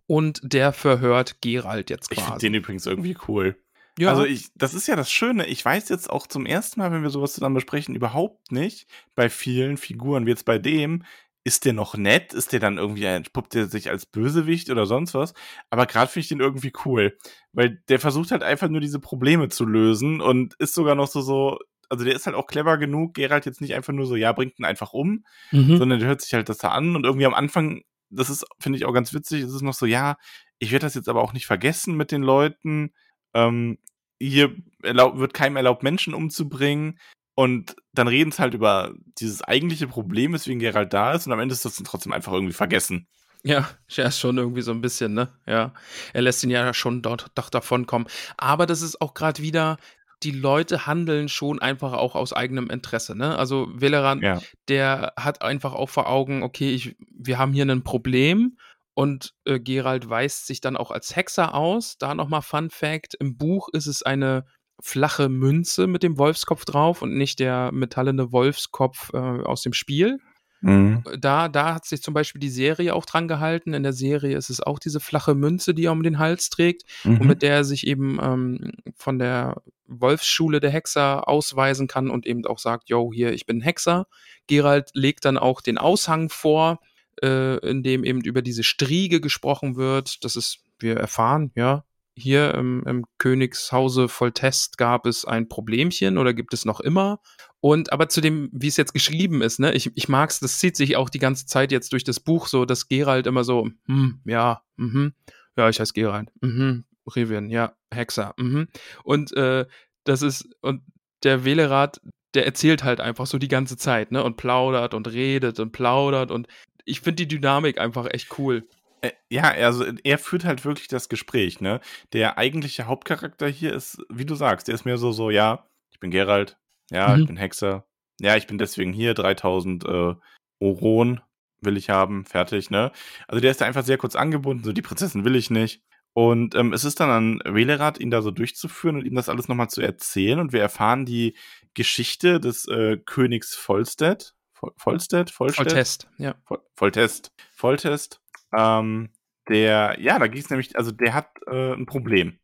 Und der verhört Gerald jetzt Ich finde quasi. den übrigens irgendwie cool. Ja, Also ich, das ist ja das Schöne. Ich weiß jetzt auch zum ersten Mal, wenn wir sowas zusammen besprechen, überhaupt nicht bei vielen Figuren, wie jetzt bei dem, ist der noch nett? Ist der dann irgendwie, ein- puppt der sich als Bösewicht oder sonst was? Aber gerade finde ich den irgendwie cool, weil der versucht halt einfach nur diese Probleme zu lösen und ist sogar noch so so, also der ist halt auch clever genug, Geralt jetzt nicht einfach nur so, ja, bringt ihn einfach um, mhm. sondern der hört sich halt das da an und irgendwie am Anfang, das ist, finde ich auch ganz witzig, ist es noch so, ja, ich werde das jetzt aber auch nicht vergessen mit den Leuten. Ähm, hier erlaub, wird keinem erlaubt, Menschen umzubringen. Und dann reden es halt über dieses eigentliche Problem, weswegen Geralt da ist, und am Ende ist das dann trotzdem einfach irgendwie vergessen. Ja, ist schon irgendwie so ein bisschen, ne? Ja. Er lässt ihn ja schon dort doch davon kommen. Aber das ist auch gerade wieder, die Leute handeln schon einfach auch aus eigenem Interesse, ne? Also Veleran, Ja. der hat einfach auch vor Augen, okay, ich, wir haben hier ein Problem und äh, Gerald weist sich dann auch als Hexer aus. Da nochmal Fun Fact: Im Buch ist es eine flache Münze mit dem Wolfskopf drauf und nicht der metallene Wolfskopf äh, aus dem Spiel Mhm. da, da hat sich zum Beispiel die Serie auch dran gehalten. In der Serie ist es auch diese flache Münze, die er um den Hals trägt und Mhm. mit der er sich eben ähm, von der Wolfsschule der Hexer ausweisen kann und eben auch sagt, yo, hier, ich bin Hexer. Gerald legt dann auch den Aushang vor, äh, in dem eben über diese Striege gesprochen wird. Das ist, wir erfahren, ja, hier im, im Königshause Voltest gab es ein Problemchen oder gibt es noch immer. Und aber zu dem, wie es jetzt geschrieben ist, ne, ich, ich mag's, das zieht sich auch die ganze Zeit jetzt durch das Buch so, dass Gerald immer so, hm, ja, mhm, ja, ich heiße Gerald, mhm, Rivien, ja, Hexer, mhm. Und äh, das ist, und der Wählerat, der erzählt halt einfach so die ganze Zeit, ne, und plaudert und redet und plaudert und ich finde die Dynamik einfach echt cool. Äh, Ja, also er führt halt wirklich das Gespräch, ne? Der eigentliche Hauptcharakter hier ist, wie du sagst, der ist mehr so, so, ja, ich bin Geralt, ja, Mhm. ich bin Hexer, ja, ich bin deswegen hier, 3000 äh, Oron will ich haben, fertig, ne? Also der ist da einfach sehr kurz angebunden, so die Prinzessin will ich nicht. Und ähm, es ist dann an Velerat, ihn da so durchzuführen und ihm das alles nochmal zu erzählen. Und wir erfahren die Geschichte des äh, Königs Volstedt. Vol Volstedt? Vollstedt? Voltest, ja. Voll- Volltest. Volltest. Ähm, der, ja, da ging es nämlich, also der hat äh, ein Problem.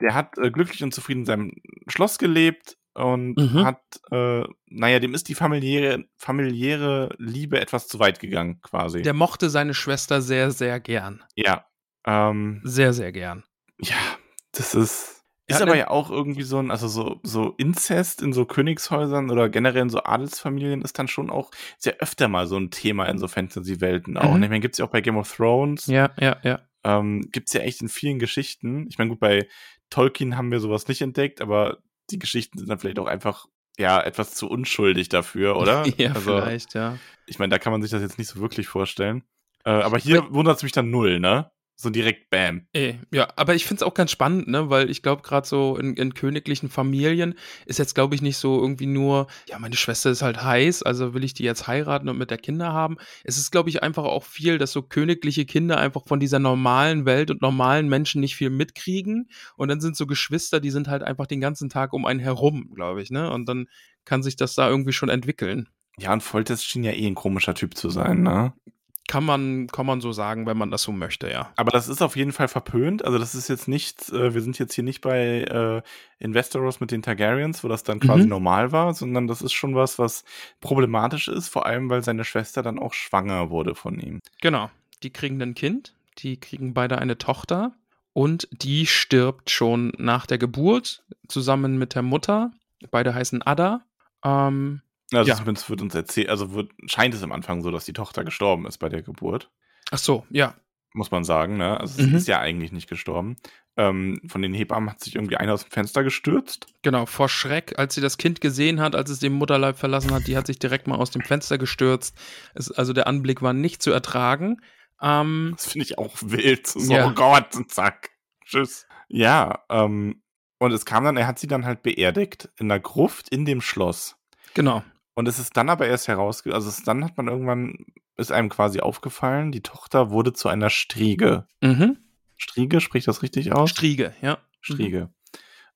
Der hat äh, glücklich und zufrieden in seinem Schloss gelebt und Mhm. hat, äh, naja, dem ist die familiäre, familiäre Liebe etwas zu weit gegangen, quasi. Der mochte seine Schwester sehr, sehr gern. ja. Ähm, Sehr, sehr gern. ja, das ist. Ist aber ja auch irgendwie so ein, also so, so Inzest in so Königshäusern oder generell in so Adelsfamilien ist dann schon auch sehr öfter mal so ein Thema in so Fantasy-Welten auch. Mhm. Ich meine, gibt's ja auch bei Game of Thrones. Ja, ja, ja. ähm, gibt es ja echt in vielen Geschichten. Ich meine, gut, bei Tolkien haben wir sowas nicht entdeckt, aber die Geschichten sind dann vielleicht auch einfach ja etwas zu unschuldig dafür, oder? ja, also, vielleicht, ja. ich meine, da kann man sich das jetzt nicht so wirklich vorstellen. Äh, aber hier wundert es mich dann null, ne? So direkt Bam. Eh, ja, aber ich finde es auch ganz spannend, ne, weil ich glaube, gerade so in, in königlichen Familien ist jetzt, glaube ich, nicht so irgendwie nur, ja, meine Schwester ist halt heiß, also will ich die jetzt heiraten und mit der Kinder haben. Es ist, glaube ich, einfach auch viel, dass so königliche Kinder einfach von dieser normalen Welt und normalen Menschen nicht viel mitkriegen. Und dann sind so Geschwister, die sind halt einfach den ganzen Tag um einen herum, glaube ich, ne? Und dann kann sich das da irgendwie schon entwickeln. Ja, und Foltest schien ja eh ein komischer Typ zu sein, ne? Kann man, kann man so sagen, wenn man das so möchte, ja. Aber das ist auf jeden Fall verpönt. Also das ist jetzt nicht, äh, wir sind jetzt hier nicht bei äh, Investoros mit den Targaryens, wo das dann quasi Mhm. normal war, sondern das ist schon was, was problematisch ist, vor allem weil seine Schwester dann auch schwanger wurde von ihm. Genau. Die kriegen ein Kind, die kriegen beide eine Tochter und die stirbt schon nach der Geburt zusammen mit der Mutter. Beide heißen Ada. Ähm, Also Ja. zumindest wird uns erzählt, also wird, scheint es am Anfang so, dass die Tochter gestorben ist bei der Geburt, ach so, ja. muss man sagen. Ne? Also sie Mhm. ist ja eigentlich nicht gestorben. Ähm, von den Hebammen hat sich irgendwie einer aus dem Fenster gestürzt. Genau, vor Schreck, als sie das Kind gesehen hat, als es den Mutterleib verlassen hat, die hat sich direkt mal aus dem Fenster gestürzt. Es, also der Anblick war nicht zu ertragen. Ähm, Das finde ich auch wild. So, Ja. oh Gott, zack. Tschüss. Ja, ähm, und es kam dann, er hat sie dann halt beerdigt in der Gruft in dem Schloss. genau. Und es ist dann aber erst herausge... Also es, dann hat man irgendwann, ist einem quasi aufgefallen, die Tochter wurde zu einer Striege. Mhm. Striege, spricht das richtig aus? Striege, ja. Striege.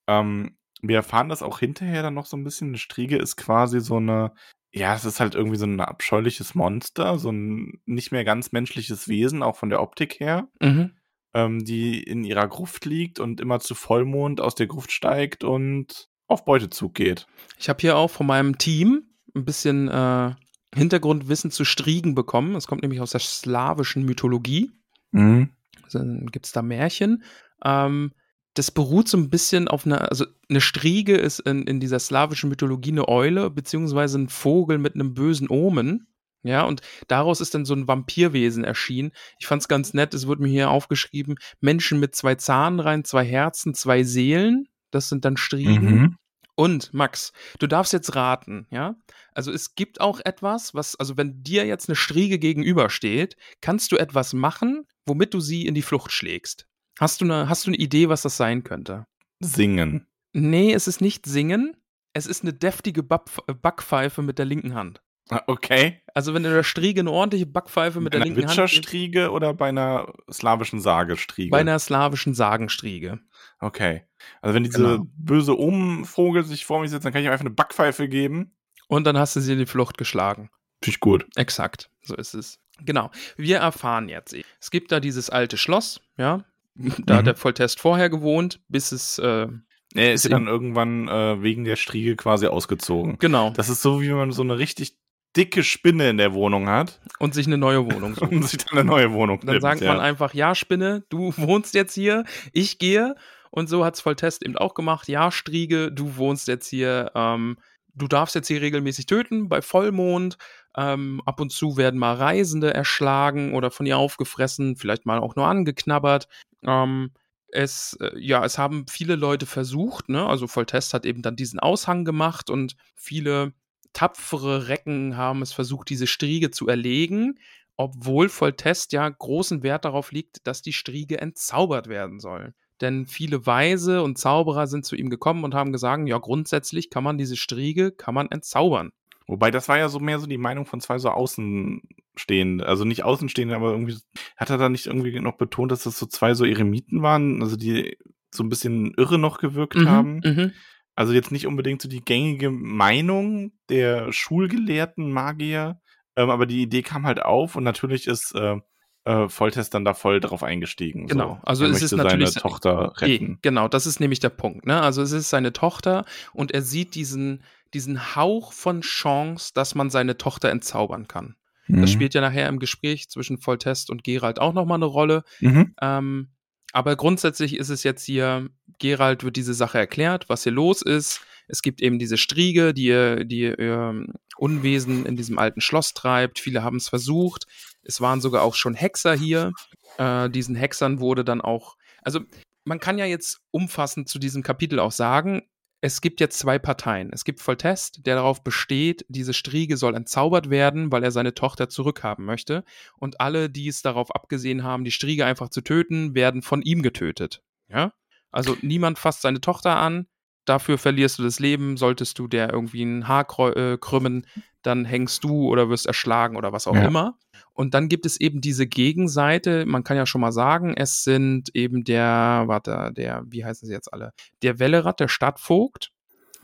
Ähm, wir erfahren das auch hinterher dann noch so ein bisschen. Eine Striege ist quasi so eine, ja, es ist halt irgendwie so ein abscheuliches Monster, so ein nicht mehr ganz menschliches Wesen, auch von der Optik her, Mhm. ähm, die in ihrer Gruft liegt und immer zu Vollmond aus der Gruft steigt und auf Beutezug geht. Ich habe hier auch von meinem Team ein bisschen äh, Hintergrundwissen zu Striegen bekommen. Es kommt nämlich aus der slawischen Mythologie. Mhm. Also, Dann gibt es da Märchen. Ähm, das beruht so ein bisschen auf einer, also eine Striege ist in, in dieser slawischen Mythologie eine Eule, beziehungsweise ein Vogel mit einem bösen Omen. Ja, und daraus ist dann so ein Vampirwesen erschienen. Ich fand's ganz nett, es wurde mir hier aufgeschrieben, Menschen mit zwei Zahnreihen, zwei Herzen, zwei Seelen. Das sind dann Striegen. Mhm. Und Max, du darfst jetzt raten, ja? Also es gibt auch etwas, was, also wenn dir jetzt eine Striege gegenübersteht, kannst du etwas machen, womit du sie in die Flucht schlägst. Hast du eine, hast du eine Idee, was das sein könnte? Singen. Nee, es ist nicht singen, es ist eine deftige Backpfeife mit der linken Hand. Ah, Okay. Also wenn du der Striege eine ordentliche Backpfeife mit Bei der einer linken Hand gibst, Witcherstriege oder bei einer slawischen Sagestriege? bei einer slawischen Sagenstriege. Okay. Also wenn diese Genau. böse Omenvogel sich vor mir setzt, dann kann ich ihm einfach eine Backpfeife geben. Und dann hast du sie in die Flucht geschlagen. Finde ich gut. Exakt, so ist es. Genau. Wir erfahren jetzt. Es gibt da dieses alte Schloss, ja. Da hat Mhm. der Volltest vorher gewohnt, bis es, äh, Er ist Ist ja dann irgendwann äh, wegen der Striege quasi ausgezogen. genau, Das ist so, wie wenn man so eine richtig dicke Spinne in der Wohnung hat und sich eine neue Wohnung sucht. und sich dann eine neue Wohnung Dann nimmt, sagt ja. man einfach, ja, Spinne, du wohnst jetzt hier, ich gehe. Und so hat's Volltest eben auch gemacht. Ja, Striege, du wohnst jetzt hier, ähm, du darfst jetzt hier regelmäßig töten bei Vollmond. Ähm, ab und zu werden mal Reisende erschlagen oder von ihr aufgefressen, vielleicht mal auch nur angeknabbert. Ähm, es, äh, ja, es haben viele Leute versucht, ne? Also Volltest hat eben dann diesen Aushang gemacht und viele tapfere Recken haben es versucht, diese Striege zu erlegen, obwohl Volltest ja großen Wert darauf liegt, dass die Striege entzaubert werden soll. Denn viele Weise und Zauberer sind zu ihm gekommen und haben gesagt, ja, grundsätzlich kann man diese Striege, kann man entzaubern. Wobei, das war ja so mehr so die Meinung von zwei so Außenstehenden. Also nicht Außenstehende, aber irgendwie hat er da nicht irgendwie noch betont, dass das so zwei so Eremiten waren, also die so ein bisschen irre noch gewirkt haben. mhm. Also jetzt nicht unbedingt so die gängige Meinung der schulgelehrten Magier, ähm, aber die Idee kam halt auf und natürlich ist äh, äh, Volltest dann da voll drauf eingestiegen. Genau, so. also er es ist natürlich- seine Tochter Eh, retten. genau, das ist nämlich der Punkt. Ne? Also es ist seine Tochter und er sieht diesen, diesen Hauch von Chance, dass man seine Tochter entzaubern kann. Mhm. Das spielt ja nachher im Gespräch zwischen Volltest und Gerald auch nochmal eine Rolle. Mhm. Ähm, aber grundsätzlich ist es jetzt hier, Gerald wird diese Sache erklärt, was hier los ist. Es gibt eben diese Striege, die, ihr- die ihr Unwesen in diesem alten Schloss treibt. Viele haben es versucht. Es waren sogar auch schon Hexer hier. Äh, diesen Hexern wurde dann auch, also man kann ja jetzt umfassend zu diesem Kapitel auch sagen, es gibt jetzt zwei Parteien. Es gibt Voltest, der darauf besteht, diese Striege soll entzaubert werden, weil er seine Tochter zurückhaben möchte. Und alle, die es darauf abgesehen haben, die Striege einfach zu töten, werden von ihm getötet. Ja? Also niemand fasst seine Tochter an. Dafür verlierst du das Leben. Solltest du der irgendwie ein Haar äh, krümmen, dann hängst du oder wirst erschlagen oder was auch Ja. immer. Und dann gibt es eben diese Gegenseite. Man kann ja schon mal sagen, es sind eben der, warte, der, wie heißen sie jetzt alle? Der Wellerat, der Stadtvogt.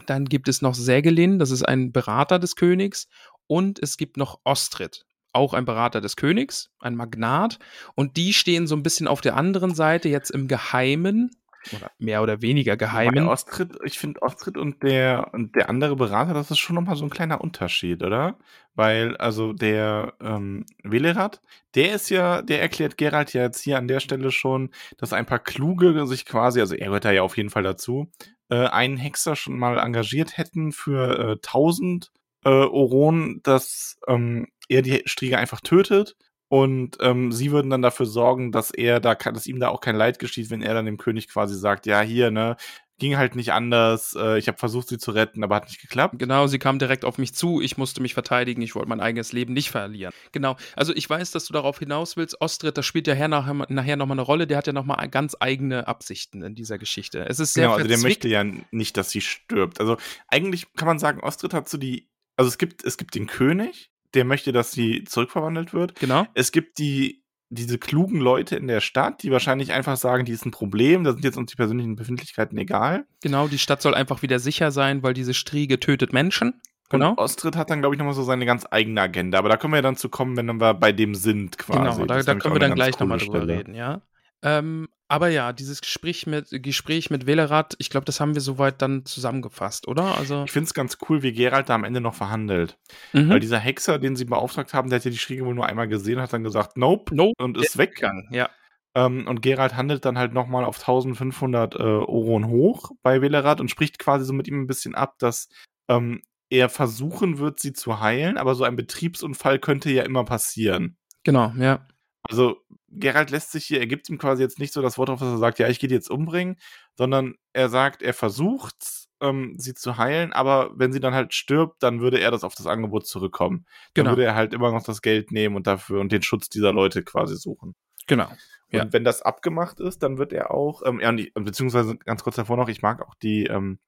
Dann gibt es noch Sägelin, das ist ein Berater des Königs. Und es gibt noch Ostrid, auch ein Berater des Königs, ein Magnat. Und die stehen so ein bisschen auf der anderen Seite, jetzt im Geheimen, oder mehr oder weniger Geheimen. Ostrit, ich finde Ostrit und der, und der andere Berater, das ist schon nochmal so ein kleiner Unterschied, oder? Weil, also der ähm, Welerat, der ist ja, der erklärt Gerald ja jetzt hier an der Stelle schon, dass ein paar Kluge sich quasi, also er gehört da ja auf jeden Fall dazu, äh, einen Hexer schon mal engagiert hätten für äh, 1000 äh, Oron, dass ähm, er die Striege einfach tötet. Und ähm, sie würden dann dafür sorgen, dass er da, dass ihm da auch kein Leid geschieht, wenn er dann dem König quasi sagt, ja hier, ne, ging halt nicht anders. Äh, ich habe versucht, sie zu retten, aber hat nicht geklappt. Genau, sie kam direkt auf mich zu. Ich musste mich verteidigen. Ich wollte mein eigenes Leben nicht verlieren. Genau. Also ich weiß, dass du darauf hinaus willst. Ostrid, das spielt ja her nachher, nachher nochmal eine Rolle. Der hat ja nochmal ganz eigene Absichten in dieser Geschichte. Es ist sehr Genau, also der möchte ja nicht, dass sie stirbt. Also eigentlich kann man sagen, Ostrid hat so die also es gibt, es gibt den König, der möchte, dass sie zurückverwandelt wird. Genau. Es gibt die, diese klugen Leute in der Stadt, die wahrscheinlich einfach sagen, die ist ein Problem, da sind jetzt uns die persönlichen Befindlichkeiten egal. Genau, die Stadt soll einfach wieder sicher sein, weil diese Striege tötet Menschen. Genau. Und Ostrid hat dann, glaube ich, nochmal so seine ganz eigene Agenda. Aber da können wir ja dann zu kommen, wenn wir bei dem sind, quasi. Genau, da, da können wir dann gleich nochmal drüber reden, ja. Ähm, aber ja, dieses Gespräch mit, Gespräch mit Wählerrat, ich glaube, das haben wir soweit dann zusammengefasst, oder? Also, Ich finde es ganz cool, wie Geralt da am Ende noch verhandelt. mhm. Weil dieser Hexer, den sie beauftragt haben, der hat ja die Schriege wohl nur einmal gesehen, hat dann gesagt, nope, Nope, und ist weg. weggegangen, ja. Ähm, und Geralt handelt dann halt nochmal auf 1500 äh, Oron hoch bei Wählerrat und spricht quasi so mit ihm ein bisschen ab, dass ähm, er versuchen wird, sie zu heilen, aber so ein Betriebsunfall könnte ja immer passieren. Genau, ja. Also Geralt lässt sich hier, er gibt ihm quasi jetzt nicht so das Wort auf, dass er sagt, ja, ich gehe die jetzt umbringen, sondern er sagt, er versucht, ähm, sie zu heilen, aber wenn sie dann halt stirbt, dann würde er das auf das Angebot zurückkommen. Dann Genau. würde er halt immer noch das Geld nehmen und dafür und den Schutz dieser Leute quasi suchen. Genau. Ja. Und wenn das abgemacht ist, dann wird er auch, ähm, ja, und ich, beziehungsweise ganz kurz davor noch, ich mag auch die, ähm,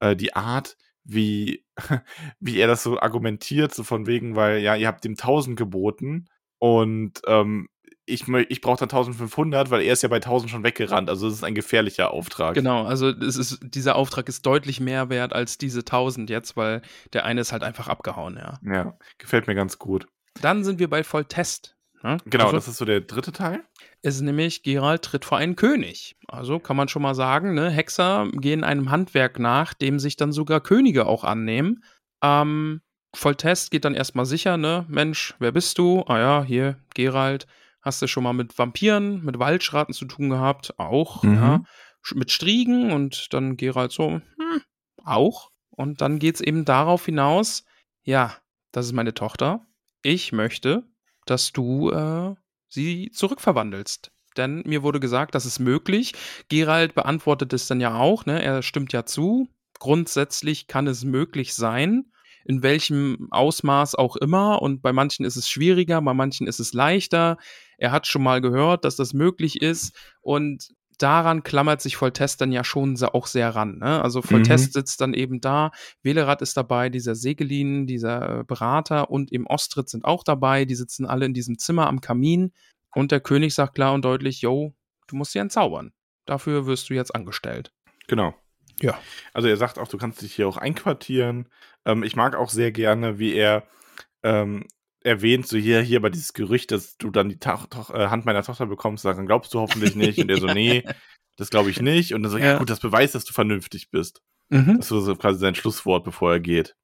äh, die Art, wie, wie er das so argumentiert, so von wegen, weil, ja, ihr habt ihm 1000 geboten und ähm, ich, ich brauche dann 1500, weil er ist ja bei 1000 schon weggerannt. Also es ist ein gefährlicher Auftrag. Genau, also es ist, dieser Auftrag ist deutlich mehr wert als diese 1000 jetzt, weil der eine ist halt einfach abgehauen, ja. Ja, gefällt mir ganz gut. Dann sind wir bei Volltest. Ne? Genau, also, das ist so der dritte Teil. ist nämlich Gerald tritt vor einen König. Also kann man schon mal sagen, ne, Hexer gehen einem Handwerk nach, dem sich dann sogar Könige auch annehmen. Ähm, Volltest geht dann erstmal sicher, ne? Mensch, wer bist du? Ah ja, hier, Gerald. Hast du schon mal mit Vampiren, mit Waldschraten zu tun gehabt? Auch, Mhm. ja. Mit Striegen und dann Gerald so, hm, auch. Und dann geht's eben darauf hinaus, ja, das ist meine Tochter. Ich möchte, dass du äh, sie zurückverwandelst. Denn mir wurde gesagt, das ist möglich. Gerald beantwortet es dann ja auch, ne? Er stimmt ja zu. Grundsätzlich kann es möglich sein, in welchem Ausmaß auch immer. Und bei manchen ist es schwieriger, bei manchen ist es leichter. Er hat schon mal gehört, dass das möglich ist. Und daran klammert sich Voltest dann ja schon auch sehr ran. Ne? Also Voltest sitzt dann eben da, Wählerad ist dabei, dieser Segelin, dieser Berater und im Ostrit sind auch dabei. Die sitzen alle in diesem Zimmer am Kamin. Und der König sagt klar und deutlich, yo, du musst sie entzaubern. Dafür wirst du jetzt angestellt. Genau. Ja. Also er sagt auch, du kannst dich hier auch einquartieren. Ähm, ich mag auch sehr gerne, wie er ähm, erwähnt, so hier, hier bei dieses Gerücht, dass du dann die Ta Toch- äh, Hand meiner Tochter bekommst, daran glaubst du hoffentlich nicht. Und er so, nee, das glaube ich nicht. Und dann so, ja. Ja. gut, das beweist, dass du vernünftig bist. Mhm. Das ist so quasi sein Schlusswort, bevor er geht.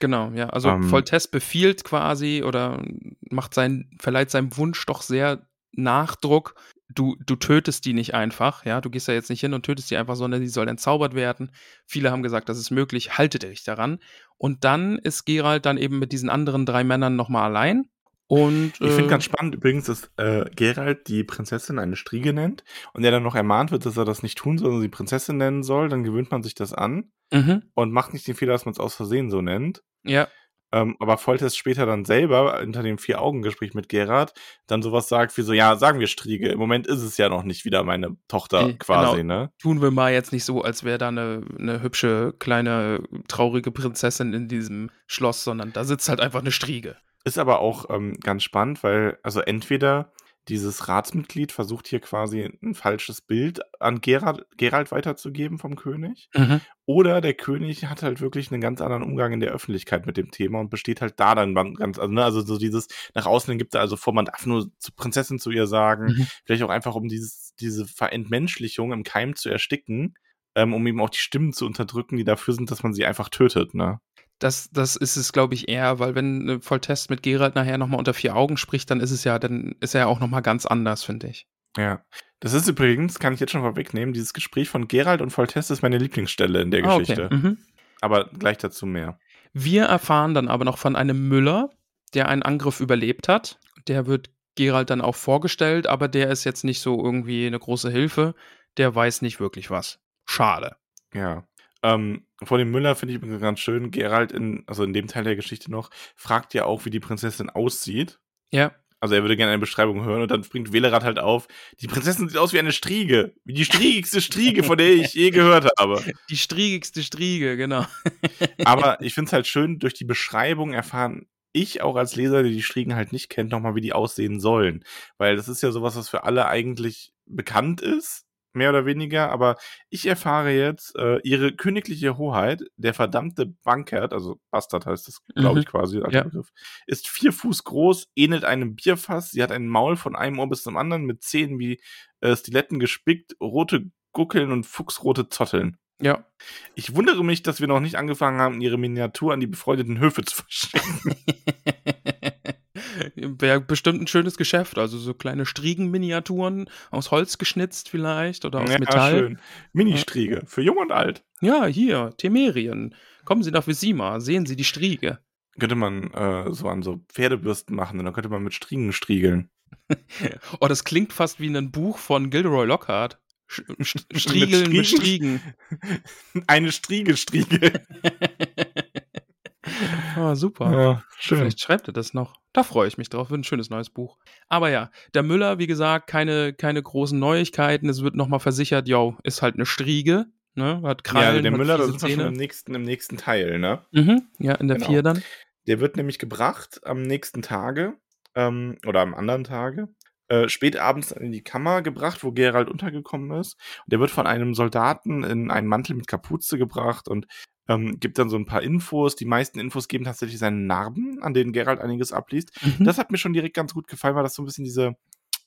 Genau, ja. Also Ähm. Voltest befiehlt quasi oder macht sein, verleiht seinem Wunsch doch sehr Nachdruck. Du, du tötest die nicht einfach, ja. Du gehst ja jetzt nicht hin und tötest die einfach, sondern die soll entzaubert werden. Viele haben gesagt, das ist möglich, haltet euch daran. Und dann ist Gerald dann eben mit diesen anderen drei Männern nochmal allein. Und Ich finde äh, ganz spannend übrigens, dass äh, Gerald die Prinzessin eine Striege nennt und er dann noch ermahnt wird, dass er das nicht tun soll, sondern sie Prinzessin nennen soll. Dann gewöhnt man sich das an mhm, und macht nicht den Fehler, dass man es aus Versehen so nennt. ja, Ähm, aber Foltest später dann selber hinter dem Vier-Augen-Gespräch mit Gerard dann sowas sagt wie so, ja, sagen wir Striege. Im Moment ist es ja noch nicht wieder meine Tochter Nee, quasi, genau. ne? tun wir mal jetzt nicht so, als wäre da eine, eine hübsche, kleine, traurige Prinzessin in diesem Schloss, sondern da sitzt halt einfach eine Striege. Ist aber auch ähm, ganz spannend, weil, also entweder dieses Ratsmitglied versucht hier quasi ein falsches Bild an Gerard, Gerald weiterzugeben vom König. Mhm. Oder der König hat halt wirklich einen ganz anderen Umgang in der Öffentlichkeit mit dem Thema und besteht halt da dann ganz, also, ne, also so dieses, nach außen gibt er also vor, man darf nur zur Prinzessin zu ihr sagen, Mhm. vielleicht auch einfach, um dieses, diese Verentmenschlichung im Keim zu ersticken, ähm, um eben auch die Stimmen zu unterdrücken, die dafür sind, dass man sie einfach tötet, ne? Das, das ist es, glaube ich, eher, weil wenn Voltest mit Gerald nachher nochmal unter vier Augen spricht, dann ist es ja, dann ist er ja auch nochmal ganz anders, finde ich. Ja. Das ist übrigens, kann ich jetzt schon vorwegnehmen, dieses Gespräch von Gerald und Foltest ist meine Lieblingsstelle in der Ah, Geschichte. Mhm. Aber gleich dazu mehr. Wir erfahren dann aber noch von einem Müller, der einen Angriff überlebt hat. Der wird Gerald dann auch vorgestellt, aber der ist jetzt nicht so irgendwie eine große Hilfe. Der weiß nicht wirklich was. Schade. Ja. Ähm, vor dem Müller finde ich übrigens ganz schön, Gerald in, also in dem Teil der Geschichte noch, fragt ja auch, wie die Prinzessin aussieht. Ja. Also er würde gerne eine Beschreibung hören und dann springt Wählerad halt auf. Die Prinzessin sieht aus wie eine Striege. Wie die striegigste Striege, von der ich je gehört habe. Die striegigste Striege, genau. Aber ich finde es halt schön, durch die Beschreibung erfahren ich auch als Leser, der die Striegen halt nicht kennt, nochmal, wie die aussehen sollen. Weil das ist ja sowas, was für alle eigentlich bekannt ist mehr oder weniger, aber ich erfahre jetzt, äh, ihre königliche Hoheit, der verdammte Bankert, also Bastard heißt das, glaube Mhm. ich quasi als Ja. Begriff, ist vier Fuß groß, ähnelt einem Bierfass, sie hat ein Maul von einem Ohr bis zum anderen mit Zähnen wie äh, Stiletten gespickt, rote Guckeln und fuchsrote Zotteln. Ja. Ich wundere mich, dass wir noch nicht angefangen haben, ihre Miniatur an die befreundeten Höfe zu verschicken. Wäre bestimmt ein schönes Geschäft. Also so kleine Striegenminiaturen aus Holz geschnitzt vielleicht oder aus Ja, Metall. schön. Mini-Striege, für jung und alt. Ja, hier, Temerien. Kommen Sie nach Visima, sehen Sie die Striege. Könnte man äh, so an so Pferdebürsten machen und dann könnte man mit Striegen striegeln. Oh, das klingt fast wie ein Buch von Gilderoy Lockhart. Sch Striegeln mit Striegen? Striegen. Eine Striege-Striege. Ah, super. Ja, schön. Vielleicht schreibt er das noch. Da freue ich mich drauf. Wird ein schönes neues Buch. Aber ja, der Müller, wie gesagt, keine, keine großen Neuigkeiten. Es wird nochmal versichert, yo, ist halt eine Striege. Ne? Hat Ja, Krallen, also der Müller, da sind wir schon im nächsten, im nächsten Teil, ne? Mhm, ja, in der Genau. vier dann. Der wird nämlich gebracht am nächsten Tage ähm, oder am anderen Tage. Äh, spät abends in die Kammer gebracht, wo Gerald untergekommen ist. Und der wird von einem Soldaten in einen Mantel mit Kapuze gebracht und ähm, gibt dann so ein paar Infos. Die meisten Infos geben tatsächlich seine Narben, an denen Gerald einiges abliest. Mhm. Das hat mir schon direkt ganz gut gefallen, weil das so ein bisschen diese,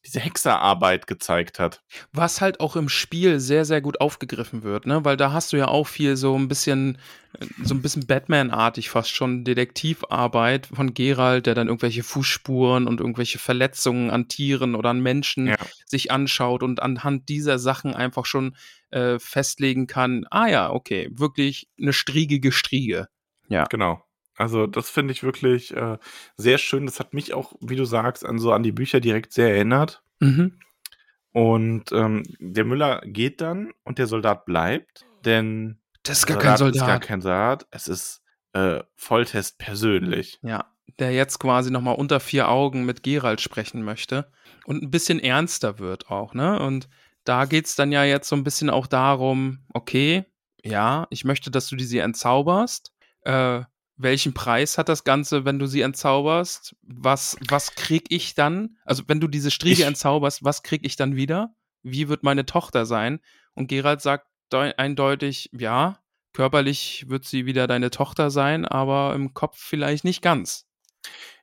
diese Hexerarbeit gezeigt hat. Was halt auch im Spiel sehr, sehr gut aufgegriffen wird, ne? Weil da hast du ja auch viel so ein bisschen, äh, so ein bisschen Batman-artig fast schon Detektivarbeit von Geralt, der dann irgendwelche Fußspuren und irgendwelche Verletzungen an Tieren oder an Menschen Ja. sich anschaut und anhand dieser Sachen einfach schon äh, festlegen kann, ah ja, okay, wirklich eine striegige Striege. Genau. Also das finde ich wirklich äh, sehr schön. Das hat mich auch, wie du sagst, an so an die Bücher direkt sehr erinnert. Mhm. Und ähm, der Müller geht dann und der Soldat bleibt, denn Das ist gar der kein Soldat. ist gar kein Soldat. Es ist äh, Volltest persönlich. Ja, der jetzt quasi nochmal unter vier Augen mit Geralt sprechen möchte und ein bisschen ernster wird auch, ne? Und da geht's dann ja jetzt so ein bisschen auch darum, okay, ja, ich möchte, dass du die sie entzauberst. Äh, welchen Preis hat das Ganze, wenn du sie entzauberst? Was, was krieg ich dann? Also, wenn du diese Striege Ich- entzauberst, was krieg ich dann wieder? Wie wird meine Tochter sein? Und Geralt sagt deu- eindeutig, ja, körperlich wird sie wieder deine Tochter sein, aber im Kopf vielleicht nicht ganz.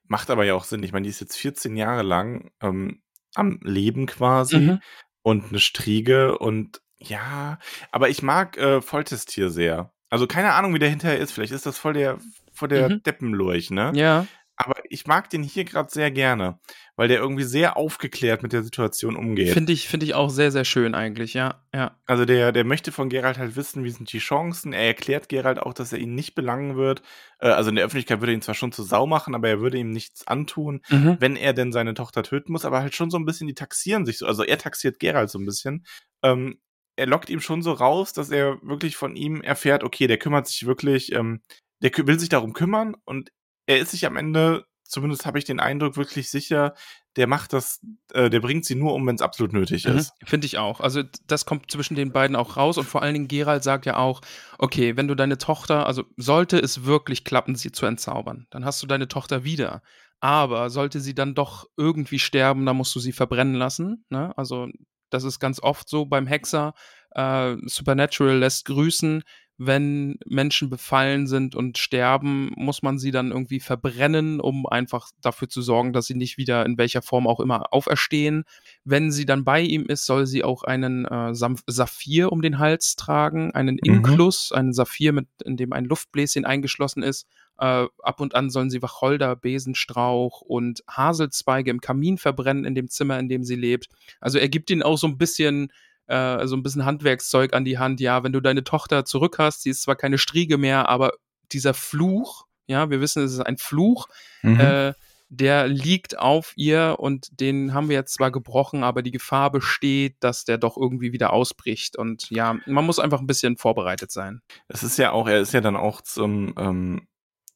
Macht aber ja auch Sinn. Ich meine, die ist jetzt 14 Jahre lang ähm, am Leben quasi Mhm. und eine Striege und ja, aber ich mag äh, Volltest hier sehr. Also keine Ahnung, wie der hinterher ist. Vielleicht ist das voll der, voll der Mhm. Deppenlurch, ne? Ja, Aber ich mag den hier gerade sehr gerne, weil der irgendwie sehr aufgeklärt mit der Situation umgeht. finde ich, finde ich auch sehr, sehr schön eigentlich, ja, ja. Also der, der möchte von Gerald halt wissen, wie sind die Chancen. Er erklärt Gerald auch, dass er ihn nicht belangen wird. Äh, also in der Öffentlichkeit würde er ihn zwar schon zur Sau machen, aber er würde ihm nichts antun, Mhm. wenn er denn seine Tochter töten muss. Aber halt schon so ein bisschen, die taxieren sich so. Also er taxiert Gerald so ein bisschen. Ähm, er lockt ihm schon so raus, dass er wirklich von ihm erfährt, okay, der kümmert sich wirklich, ähm, der will sich darum kümmern und er ist sich am Ende, zumindest habe ich den Eindruck, wirklich sicher, der macht das, äh, der bringt sie nur um, wenn es absolut nötig Mhm. ist. Finde ich auch. Also das kommt zwischen den beiden auch raus und vor allen Dingen Gerald sagt ja auch, okay, wenn du deine Tochter, also sollte es wirklich klappen, sie zu entzaubern, dann hast du deine Tochter wieder. Aber sollte sie dann doch irgendwie sterben, dann musst du sie verbrennen lassen. Ne? Also das ist ganz oft so beim Hexer. Äh, Supernatural lässt grüßen. Wenn Menschen befallen sind und sterben, muss man sie dann irgendwie verbrennen, um einfach dafür zu sorgen, dass sie nicht wieder in welcher Form auch immer auferstehen. Wenn sie dann bei ihm ist, soll sie auch einen äh, Saphir um den Hals tragen, einen Inklus, einen Saphir, mit, in dem ein Luftbläschen eingeschlossen ist. Äh, ab und an sollen sie Wacholder, Besenstrauch und Haselzweige im Kamin verbrennen in dem Zimmer, in dem sie lebt. Also er gibt ihnen auch so ein bisschen äh, so ein bisschen Handwerkszeug an die Hand. Ja, wenn du deine Tochter zurück hast, sie ist zwar keine Striege mehr, aber dieser Fluch, ja, wir wissen, es ist ein Fluch, Mhm. äh, der liegt auf ihr und den haben wir jetzt zwar gebrochen, aber die Gefahr besteht, dass der doch irgendwie wieder ausbricht. Und ja, man muss einfach ein bisschen vorbereitet sein. Es ist ja auch, er ist ja dann auch zum, ähm,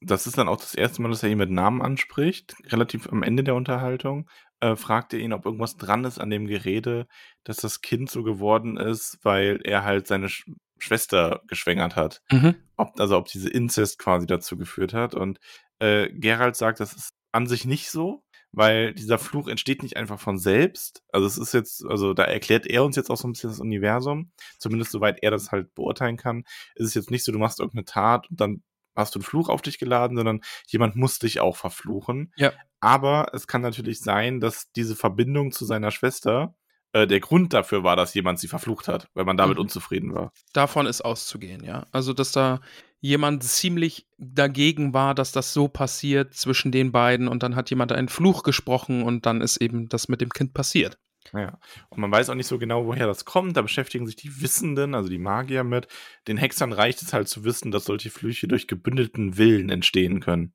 das ist dann auch das erste Mal, dass er ihn mit Namen anspricht. Relativ am Ende der Unterhaltung äh, fragt er ihn, ob irgendwas dran ist an dem Gerede, dass das Kind so geworden ist, weil er halt seine Sch Schwester geschwängert hat. Mhm. Ob, also ob diese Inzest quasi dazu geführt hat. Und äh, Gerald sagt, das ist an sich nicht so, weil dieser Fluch entsteht nicht einfach von selbst. Also es ist jetzt, also da erklärt er uns jetzt auch so ein bisschen das Universum, zumindest soweit er das halt beurteilen kann. Ist es jetzt nicht so, du machst irgendeine Tat und dann hast du einen Fluch auf dich geladen, sondern jemand muss dich auch verfluchen. Ja. Aber es kann natürlich sein, dass diese Verbindung zu seiner Schwester äh, der Grund dafür war, dass jemand sie verflucht hat, weil man damit Mhm. unzufrieden war. Davon ist auszugehen, ja. Also, dass da jemand ziemlich dagegen war, dass das so passiert zwischen den beiden und dann hat jemand einen Fluch gesprochen und dann ist eben das mit dem Kind passiert. Ja. Und man weiß auch nicht so genau, woher das kommt. Da beschäftigen sich die Wissenden, also die Magier mit. Den Hexern reicht es halt zu wissen, dass solche Flüche durch gebündelten Willen entstehen können.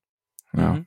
Ja. Mhm.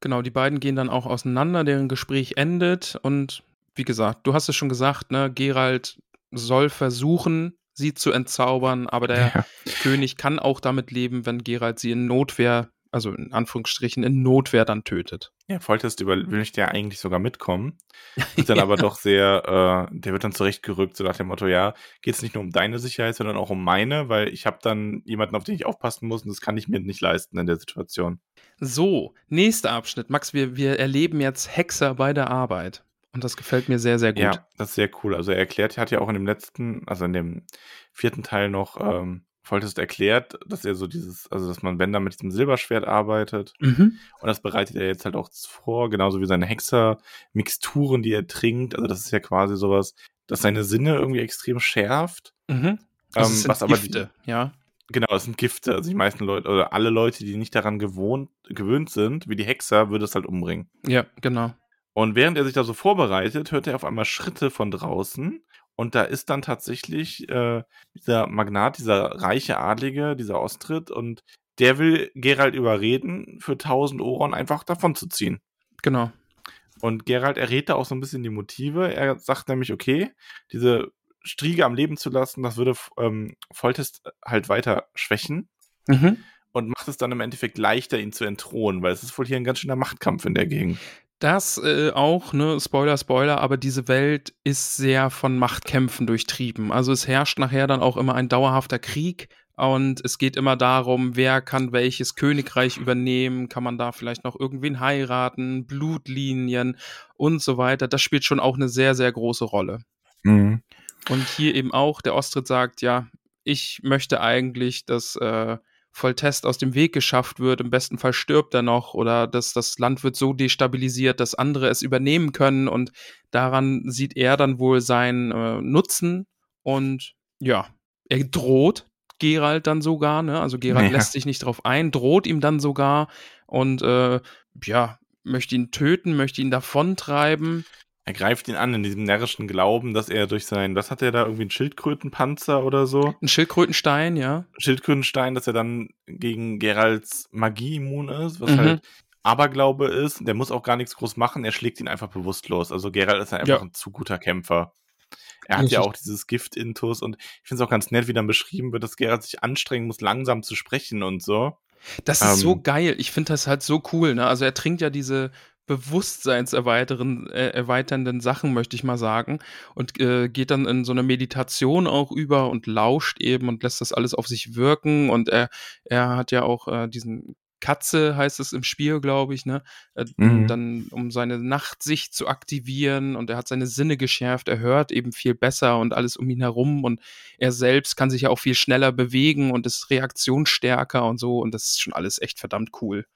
Genau, die beiden gehen dann auch auseinander, deren Gespräch endet und wie gesagt, du hast es schon gesagt, ne, Gerald soll versuchen, sie zu entzaubern, aber der Ja. König kann auch damit leben, wenn Gerald sie in Notwehr, also in Anführungsstrichen in Notwehr dann tötet. Ja, Foltest über möchte ja eigentlich sogar mitkommen. Wird dann aber doch sehr, äh, der wird dann zurechtgerückt, so nach dem Motto, ja, geht es nicht nur um deine Sicherheit, sondern auch um meine, weil ich habe dann jemanden, auf den ich aufpassen muss und das kann ich mir nicht leisten in der Situation. So, nächster Abschnitt. Max, wir, wir erleben jetzt Hexer bei der Arbeit. Und das gefällt mir sehr, sehr gut. Ja, das ist sehr cool. Also er erklärt, er hat ja auch in dem letzten, also in dem vierten Teil noch, ähm, Foltest erklärt, dass er so dieses, also dass man, wenn da mit diesem Silberschwert arbeitet, Mhm. und das bereitet er jetzt halt auch vor, genauso wie seine Hexer-Mixturen, die er trinkt. Also das ist ja quasi sowas, das seine Sinne irgendwie extrem schärft. Mhm. Also Ähm, sind was aber die- Gifte, ja. Genau, es sind Gifte. Also die meisten Leute oder alle Leute, die nicht daran gewohnt, gewöhnt sind, wie die Hexer, würde es halt umbringen. Ja, genau. Und während er sich da so vorbereitet, hört er auf einmal Schritte von draußen. Und da ist dann tatsächlich äh, dieser Magnat, dieser reiche Adlige, dieser Ostrit. Und der will Gerald überreden, für 1000 Oron einfach davon zu ziehen. Genau. Und Gerald errät da auch so ein bisschen die Motive. Er sagt nämlich, okay, diese Striege am Leben zu lassen, das würde ähm, Foltest halt weiter schwächen Mhm. und macht es dann im Endeffekt leichter, ihn zu entthronen, weil es ist wohl hier ein ganz schöner Machtkampf in der Gegend. Das äh, auch, ne, Spoiler, Spoiler, aber diese Welt ist sehr von Machtkämpfen durchtrieben. Also es herrscht nachher dann auch immer ein dauerhafter Krieg und es geht immer darum, wer kann welches Königreich übernehmen, kann man da vielleicht noch irgendwen heiraten, Blutlinien und so weiter. Das spielt schon auch eine sehr, sehr große Rolle. Und hier eben auch, der Ostritt sagt, ja, ich möchte eigentlich, dass äh, Voltest aus dem Weg geschafft wird. Im besten Fall stirbt er noch oder dass das Land wird so destabilisiert, dass andere es übernehmen können. Und daran sieht er dann wohl seinen äh, Nutzen. Und ja, er droht Gerald dann sogar, ne? Also Gerald Ja. lässt sich nicht drauf ein, droht ihm dann sogar und äh, ja, möchte ihn töten, möchte ihn davontreiben. Er greift ihn an in diesem närrischen Glauben, dass er durch sein, was hat er da, irgendwie einen Schildkrötenpanzer oder so? Ein Schildkrötenstein, ja. Schildkrötenstein, dass er dann gegen Geralds Magie immun ist, was Mhm. halt Aberglaube ist. Der muss auch gar nichts groß machen, er schlägt ihn einfach bewusstlos. Also Gerald ist einfach Ja. ein zu guter Kämpfer. Er hat ja auch dieses Gift-Intus und ich finde es auch ganz nett, wie dann beschrieben wird, dass Gerald sich anstrengen muss, langsam zu sprechen und so. Das ist so Ähm, geil. Ich finde das halt so cool. Ne? Also er trinkt ja diese bewusstseinserweiternden äh, erweiternden Sachen, möchte ich mal sagen, und äh, geht dann in so eine Meditation auch über und lauscht eben und lässt das alles auf sich wirken. Und er, er hat ja auch äh, diesen Katze, heißt es im Spiel, glaube ich, ne? Äh, Mhm. Dann, um seine Nachtsicht zu aktivieren und er hat seine Sinne geschärft, er hört eben viel besser und alles um ihn herum und er selbst kann sich ja auch viel schneller bewegen und ist reaktionsstärker und so und das ist schon alles echt verdammt cool.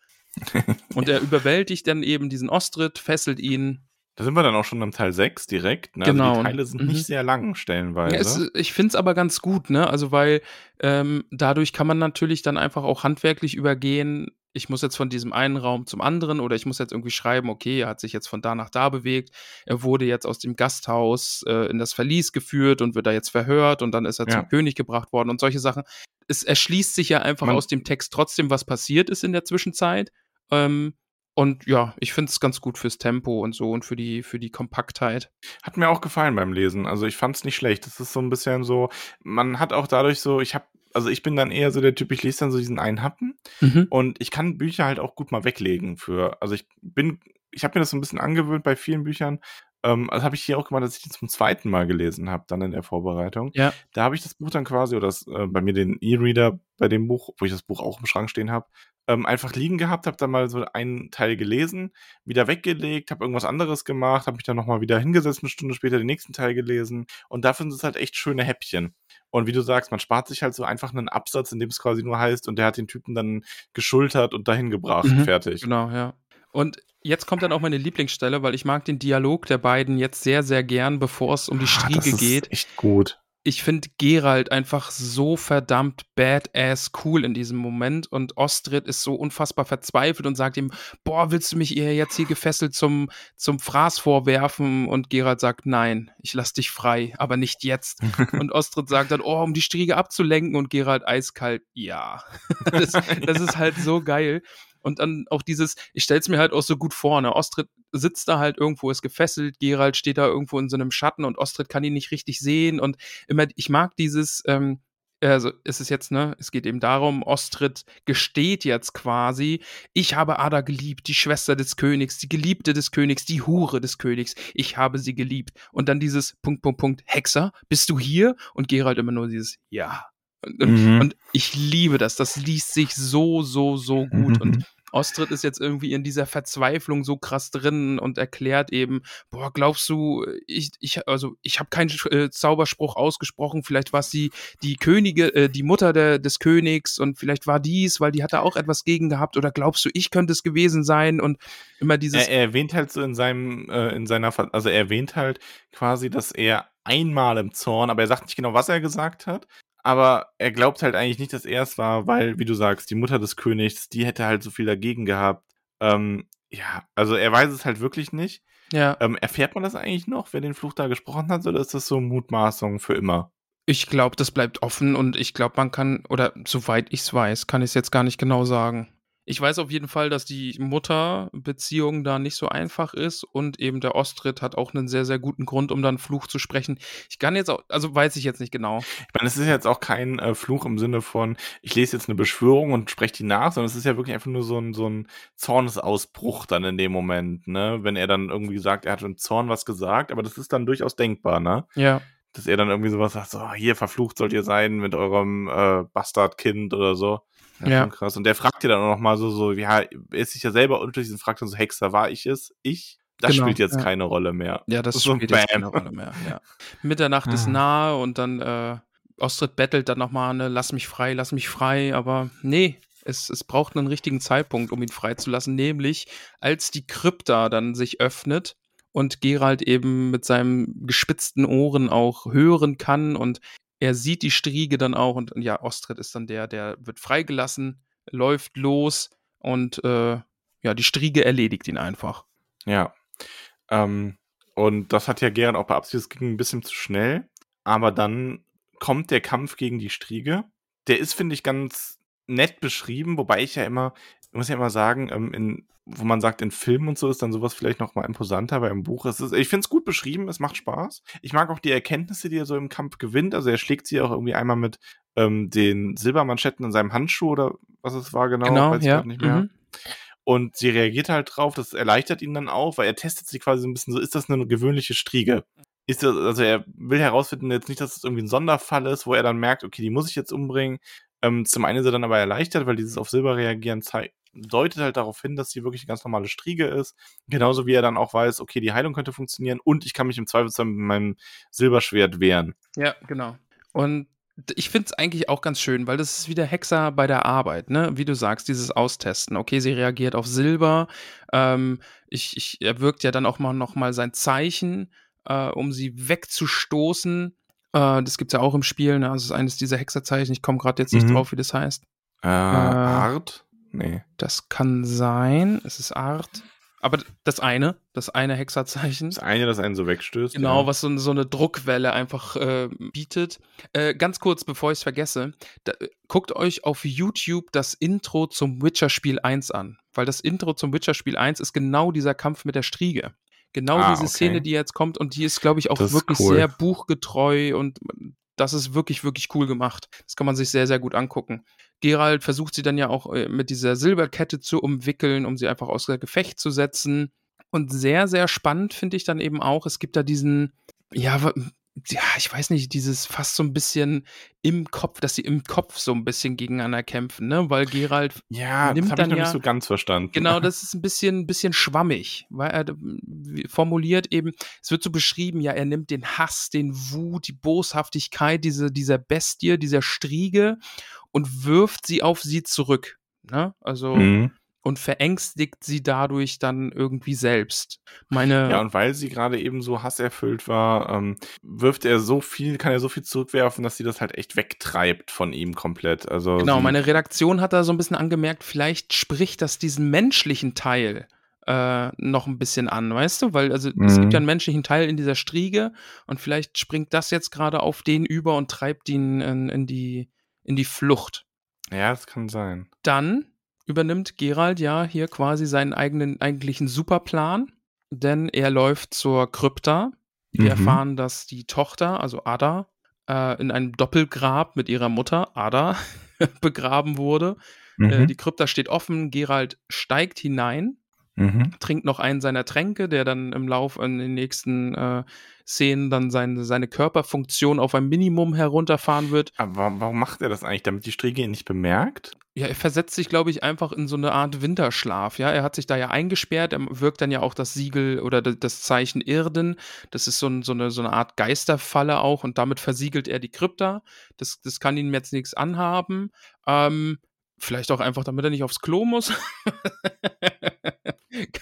Und er überwältigt dann eben diesen Ostrit, fesselt ihn. Da sind wir dann auch schon im Teil 6 direkt. Ne? Genau. Also die Teile sind Mhm. nicht sehr lang stellenweise. Ja, es, ich finde es aber ganz gut, ne? Also weil ähm, dadurch kann man natürlich dann einfach auch handwerklich übergehen. Ich muss jetzt von diesem einen Raum zum anderen oder ich muss jetzt irgendwie schreiben, okay, er hat sich jetzt von da nach da bewegt, er wurde jetzt aus dem Gasthaus äh, in das Verlies geführt und wird da jetzt verhört und dann ist er Ja. zum König gebracht worden und solche Sachen. Es erschließt sich ja einfach Man- aus dem Text trotzdem, was passiert ist in der Zwischenzeit. Ähm, und ja, ich finde es ganz gut fürs Tempo und so und für die, für die Kompaktheit. Hat mir auch gefallen beim Lesen. Also ich fand es nicht schlecht. Das ist so ein bisschen so, man hat auch dadurch so, ich habe, also ich bin dann eher so der Typ, ich lese dann so diesen einen Happen Mhm. und ich kann Bücher halt auch gut mal weglegen für, also ich bin, ich habe mir das so ein bisschen angewöhnt bei vielen Büchern. Ähm, das habe ich hier auch gemacht, dass ich die zum zweiten Mal gelesen habe, dann in der Vorbereitung. Ja. Da habe ich das Buch dann quasi, oder das, äh, bei mir den E-Reader bei dem Buch, wo ich das Buch auch im Schrank stehen habe, ähm, einfach liegen gehabt, habe dann mal so einen Teil gelesen, wieder weggelegt, habe irgendwas anderes gemacht, habe mich dann nochmal wieder hingesetzt, eine Stunde später den nächsten Teil gelesen. Und dafür sind es halt echt schöne Häppchen. Und wie du sagst, man spart sich halt so einfach einen Absatz, in dem es quasi nur heißt, und der hat den Typen dann geschultert und dahin gebracht, Mhm, fertig. Genau, ja. Und jetzt kommt dann auch meine Lieblingsstelle, weil ich mag den Dialog der beiden jetzt sehr, sehr gern, bevor es um die Ah, Striege das ist geht. echt gut. Ich finde Gerald einfach so verdammt badass cool in diesem Moment und Ostrid ist so unfassbar verzweifelt und sagt ihm, boah, willst du mich ihr jetzt hier gefesselt zum, zum Fraß vorwerfen? Und Gerald sagt, nein, ich lass dich frei, aber nicht jetzt. und Ostrid sagt dann, oh, um die Striege abzulenken und Gerald eiskalt, ja. das, das ist halt so geil. Und dann auch dieses, ich stell's mir halt auch so gut vor, ne? Ostrid sitzt da halt irgendwo, ist gefesselt, Gerald steht da irgendwo in so einem Schatten und Ostrid kann ihn nicht richtig sehen und immer, ich mag dieses, ähm, also ist es jetzt, ne, es geht eben darum, Ostrid gesteht jetzt quasi, ich habe Ada geliebt, die Schwester des Königs, die Geliebte des Königs, die Hure des Königs, ich habe sie geliebt. Und dann dieses Punkt, Punkt, Punkt, Hexer, bist du hier? Und Gerald immer nur dieses Ja. Und, und, Mhm. und ich liebe das, das liest sich so, so, so gut. Mhm. Und Ostrid ist jetzt irgendwie in dieser Verzweiflung so krass drin und erklärt eben, boah, glaubst du, ich, ich also ich habe keinen äh, Zauberspruch ausgesprochen, vielleicht war es die, die Könige, äh, die Mutter der, des Königs und vielleicht war dies, weil die hat da auch etwas gegen gehabt oder glaubst du, ich könnte es gewesen sein und immer dieses, Er, er erwähnt halt so in seinem, äh, in seiner, also er erwähnt halt quasi, dass er einmal im Zorn, aber er sagt nicht genau, was er gesagt hat. Aber er glaubt halt eigentlich nicht, dass er es war, weil, wie du sagst, die Mutter des Königs, die hätte halt so viel dagegen gehabt. Ähm, ja, also er weiß es halt wirklich nicht. ja, Ähm, erfährt man das eigentlich noch, wer den Fluch da gesprochen hat, oder ist das so Mutmaßung für immer? ich glaube, das bleibt offen und ich glaube, man kann, oder soweit ich es weiß, kann ich es jetzt gar nicht genau sagen. Ich weiß auf jeden Fall, dass die Mutter-Beziehung da nicht so einfach ist und eben der Ostrit hat auch einen sehr, sehr guten Grund, um dann Fluch zu sprechen. Ich kann jetzt auch, also weiß ich jetzt nicht genau. Ich meine, es ist jetzt auch kein äh, Fluch im Sinne von, ich lese jetzt eine Beschwörung und spreche die nach, sondern es ist ja wirklich einfach nur so ein, so ein Zornesausbruch dann in dem Moment, ne? Wenn er dann irgendwie sagt, er hat im Zorn was gesagt, aber das ist dann durchaus denkbar, ne? Ja. Dass er dann irgendwie sowas sagt, so, hier verflucht sollt ihr sein mit eurem äh, Bastardkind oder so. Ja. schon krass. Und der fragt dir dann auch noch mal so, so, ja, er ist sich ja selber unschlüssig und fragt dann so, Hexer, war ich es? Ich? Das Genau, spielt jetzt ja. keine Rolle mehr. Ja, das So spielt jetzt keine Rolle mehr. Ja. Mitternacht ist Ah. nahe und dann äh, Ostrid bettelt dann nochmal, ne, lass mich frei, lass mich frei, aber nee, es, es braucht einen richtigen Zeitpunkt, um ihn freizulassen, nämlich als die Krypta dann sich öffnet und Gerald eben mit seinem gespitzten Ohren auch hören kann und er sieht die Striege dann auch und, ja, Ostrid ist dann der, der wird freigelassen, läuft los und äh, ja, die Striege erledigt ihn einfach. Ja. Ähm, und das hat ja Gerard auch beabsichtigt, es ging ein bisschen zu schnell. Aber dann kommt der Kampf gegen die Striege. Der ist, finde ich, ganz nett beschrieben, wobei ich ja immer, ich muss ja immer sagen, ähm, in, wo man sagt, in Filmen und so ist dann sowas vielleicht noch mal imposanter, weil im Buch ist es, ich finde es gut beschrieben, es macht Spaß. Ich mag auch die Erkenntnisse, die er so im Kampf gewinnt. Also er schlägt sie auch irgendwie einmal mit ähm, den Silbermanschetten in seinem Handschuh oder was es war genau, Genau, weiß ich ja. grad nicht mehr. Mhm. Und sie reagiert halt drauf, das erleichtert ihn dann auch, weil er testet sie quasi so ein bisschen so, ist das eine gewöhnliche Striege? Ist das, also er will herausfinden jetzt nicht, dass es irgendwie ein Sonderfall ist, wo er dann merkt, okay, die muss ich jetzt umbringen. Ähm, zum einen ist er dann aber erleichtert, weil dieses auf Silber reagieren zei- deutet halt darauf hin, dass sie wirklich eine ganz normale Striege ist. Genauso wie er dann auch weiß, okay, die Heilung könnte funktionieren und ich kann mich im Zweifelsfall mit meinem Silberschwert wehren. Ja, genau. Und ich finde es eigentlich auch ganz schön, weil das ist wieder Hexer bei der Arbeit, ne? Wie du sagst, dieses Austesten. Okay, sie reagiert auf Silber. Ähm, ich, ich, er wirkt ja dann auch mal noch mal sein Zeichen, äh, um sie wegzustoßen. Äh, das gibt's ja auch im Spiel, ne? Also es ist eines dieser Hexerzeichen. Ich komme gerade jetzt nicht Mhm. drauf, wie das heißt. Äh, Art? Nee. Das kann sein. Es ist Art. Aber das eine, das eine Hexerzeichen. Das eine, das einen so wegstößt. Genau, ja. was so, so eine Druckwelle einfach äh, bietet. Äh, ganz kurz, bevor ich es vergesse, da, guckt euch auf YouTube das Intro zum Witcher-Spiel 1 an. Weil das Intro zum Witcher-Spiel 1 ist genau dieser Kampf mit der Striege. Genau Ah, diese okay. Szene, die jetzt kommt, und die ist, glaube ich, auch Das wirklich cool. sehr buchgetreu und das ist wirklich, wirklich cool gemacht. Das kann man sich sehr, sehr gut angucken. Gerald versucht sie dann ja auch äh, mit dieser Silberkette zu umwickeln, um sie einfach aus der Gefecht zu setzen. Und sehr, sehr spannend finde ich dann eben auch, es gibt da diesen, ja, ja, ich weiß nicht, dieses fast so ein bisschen im Kopf, dass sie im Kopf so ein bisschen gegeneinander kämpfen, ne? Weil Gerald ja, nimmt das habe dann ich noch ja nicht so ganz verstanden. Genau, das ist ein bisschen, bisschen schwammig, weil er formuliert eben, es wird so beschrieben, ja, er nimmt den Hass, den Wut, die Boshaftigkeit diese, dieser Bestie, dieser Striege und wirft sie auf sie zurück. Ne? Also, Mhm. Und verängstigt sie dadurch dann irgendwie selbst. Meine, Ja, und weil sie gerade eben so hasserfüllt war, ähm, wirft er so viel, kann er so viel zurückwerfen, dass sie das halt echt wegtreibt von ihm komplett. Also Genau, meine Redaktion hat da so ein bisschen angemerkt, vielleicht spricht das diesen menschlichen Teil äh, noch ein bisschen an, weißt du? Weil also es Mhm. gibt ja einen menschlichen Teil in dieser Striege und vielleicht springt das jetzt gerade auf den über und treibt ihn in, in, die, in die Flucht. Ja, das kann sein. Dann übernimmt Gerald ja hier quasi seinen eigenen eigentlichen Superplan, denn er läuft zur Krypta. Wir Mhm. erfahren, dass die Tochter, also Ada, äh, in einem Doppelgrab mit ihrer Mutter, Ada, begraben wurde. Äh, Mhm. die Krypta steht offen, Gerald steigt hinein, Mhm. trinkt noch einen seiner Tränke, der dann im Lauf in den nächsten äh, Szenen dann seine, seine Körperfunktion auf ein Minimum herunterfahren wird. Aber warum- macht er das eigentlich? Damit die Striege ihn nicht bemerkt? Ja, er versetzt sich, glaube ich, einfach in so eine Art Winterschlaf. Ja, er hat sich da ja eingesperrt. Er wirkt dann ja auch das Siegel oder das Zeichen Irden. Das ist so, ein, so, eine, so eine Art Geisterfalle auch und damit versiegelt er die Krypta. Das, das kann ihm jetzt nichts anhaben. Ähm, vielleicht auch einfach, damit er nicht aufs Klo muss.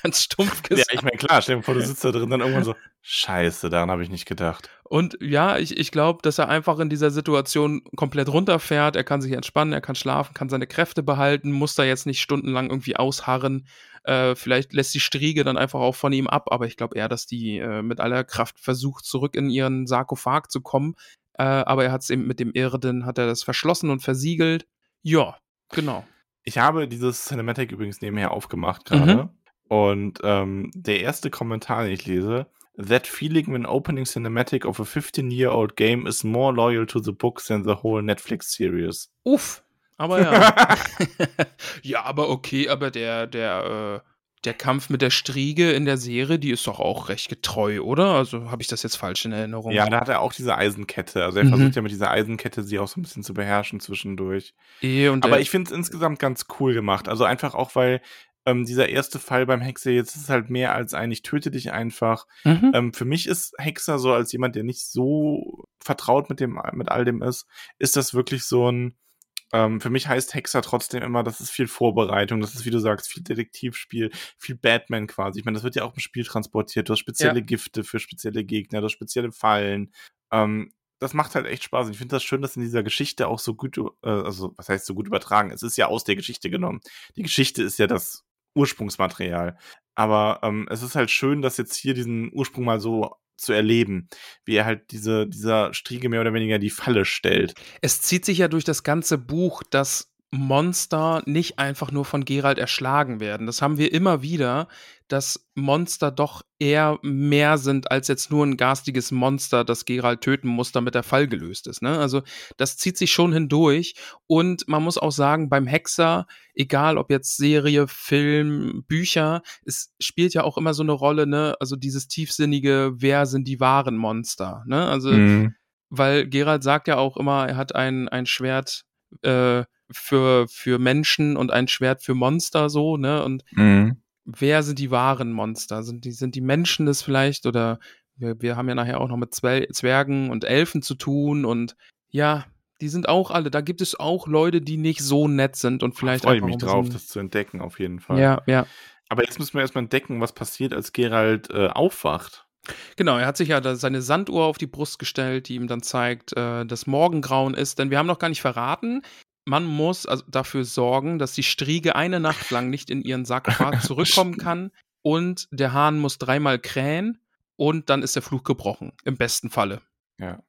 Ganz stumpf Ja, gesagt. ich meine, klar, stell dir vor, du sitzt da drin, dann irgendwann so, scheiße, daran habe ich nicht gedacht. Und ja, ich, ich glaube, dass er einfach in dieser Situation komplett runterfährt. Er kann sich entspannen, er kann schlafen, kann seine Kräfte behalten, muss da jetzt nicht stundenlang irgendwie ausharren. Äh, vielleicht lässt die Striege dann einfach auch von ihm ab, aber ich glaube eher, dass die äh, mit aller Kraft versucht, zurück in ihren Sarkophag zu kommen. Äh, aber er hat es eben mit dem Irden, hat er das verschlossen und versiegelt. Ja, genau. Ich habe dieses Cinematic übrigens nebenher aufgemacht gerade. Und ähm, der erste Kommentar, den ich lese, That feeling when opening cinematic of a 15-year-old game is more loyal to the book than the whole Netflix series. Uff, aber ja. ja, aber okay, aber der, der, äh, der Kampf mit der Striege in der Serie, die ist doch auch recht getreu, oder? Also habe ich das jetzt falsch in Erinnerung? Ja, da hat er auch diese Eisenkette. Also er Mhm. versucht ja mit dieser Eisenkette sie auch so ein bisschen zu beherrschen zwischendurch. Und Aber ich finde es insgesamt ganz cool gemacht. Also einfach auch, weil ähm, dieser erste Fall beim Hexer jetzt ist halt mehr als ein, ich töte dich einfach. Mhm. Ähm, für mich ist Hexer so als jemand, der nicht so vertraut mit dem, mit all dem ist, ist das wirklich so ein, ähm, für mich heißt Hexer trotzdem immer, das ist viel Vorbereitung, das ist, wie du sagst, viel Detektivspiel, viel Batman quasi. Ich meine, das wird ja auch im Spiel transportiert. Du hast spezielle Gifte für spezielle Gegner, du hast spezielle Fallen. Ähm, das macht halt echt Spaß. Und ich finde das schön, dass in dieser Geschichte auch so gut, äh, also was heißt so gut übertragen? Es ist ja aus der Geschichte genommen. Die Geschichte ist ja das Ursprungsmaterial. Aber ähm, es ist halt schön, dass jetzt hier diesen Ursprung mal so zu erleben, wie er halt diese, dieser Striege mehr oder weniger die Falle stellt. Es zieht sich ja durch das ganze Buch, dass Monster nicht einfach nur von Geralt erschlagen werden. Das haben wir immer wieder, dass Monster doch eher mehr sind als jetzt nur ein garstiges Monster, das Geralt töten muss, damit der Fall gelöst ist. Ne? Also das zieht sich schon hindurch. Und man muss auch sagen, beim Hexer, egal ob jetzt Serie, Film, Bücher, es spielt ja auch immer so eine Rolle, ne? Also dieses tiefsinnige, wer sind die wahren Monster? Ne? Also weil Gerald sagt ja auch immer, er hat ein, ein Schwert äh, für, für Menschen und ein Schwert für Monster so, ne? Und Mhm. wer sind die wahren Monster? Sind die, sind die Menschen das vielleicht? Oder wir, wir haben ja nachher auch noch mit Zwer Zwergen und Elfen zu tun und ja, die sind auch alle, da gibt es auch Leute, die nicht so nett sind und vielleicht Freue ich mich drauf, das zu entdecken, auf jeden Fall. Ja, ja. Aber jetzt müssen wir erstmal entdecken, was passiert, als Gerald äh, aufwacht. Genau, er hat sich ja seine Sanduhr auf die Brust gestellt, die ihm dann zeigt, äh, dass Morgengrauen ist. Denn wir haben noch gar nicht verraten, man muss also dafür sorgen, dass die Striege eine Nacht lang nicht in ihren Sarkophag zurückkommen kann. Und der Hahn muss dreimal krähen und dann ist der Fluch gebrochen. Im besten Falle. Ja.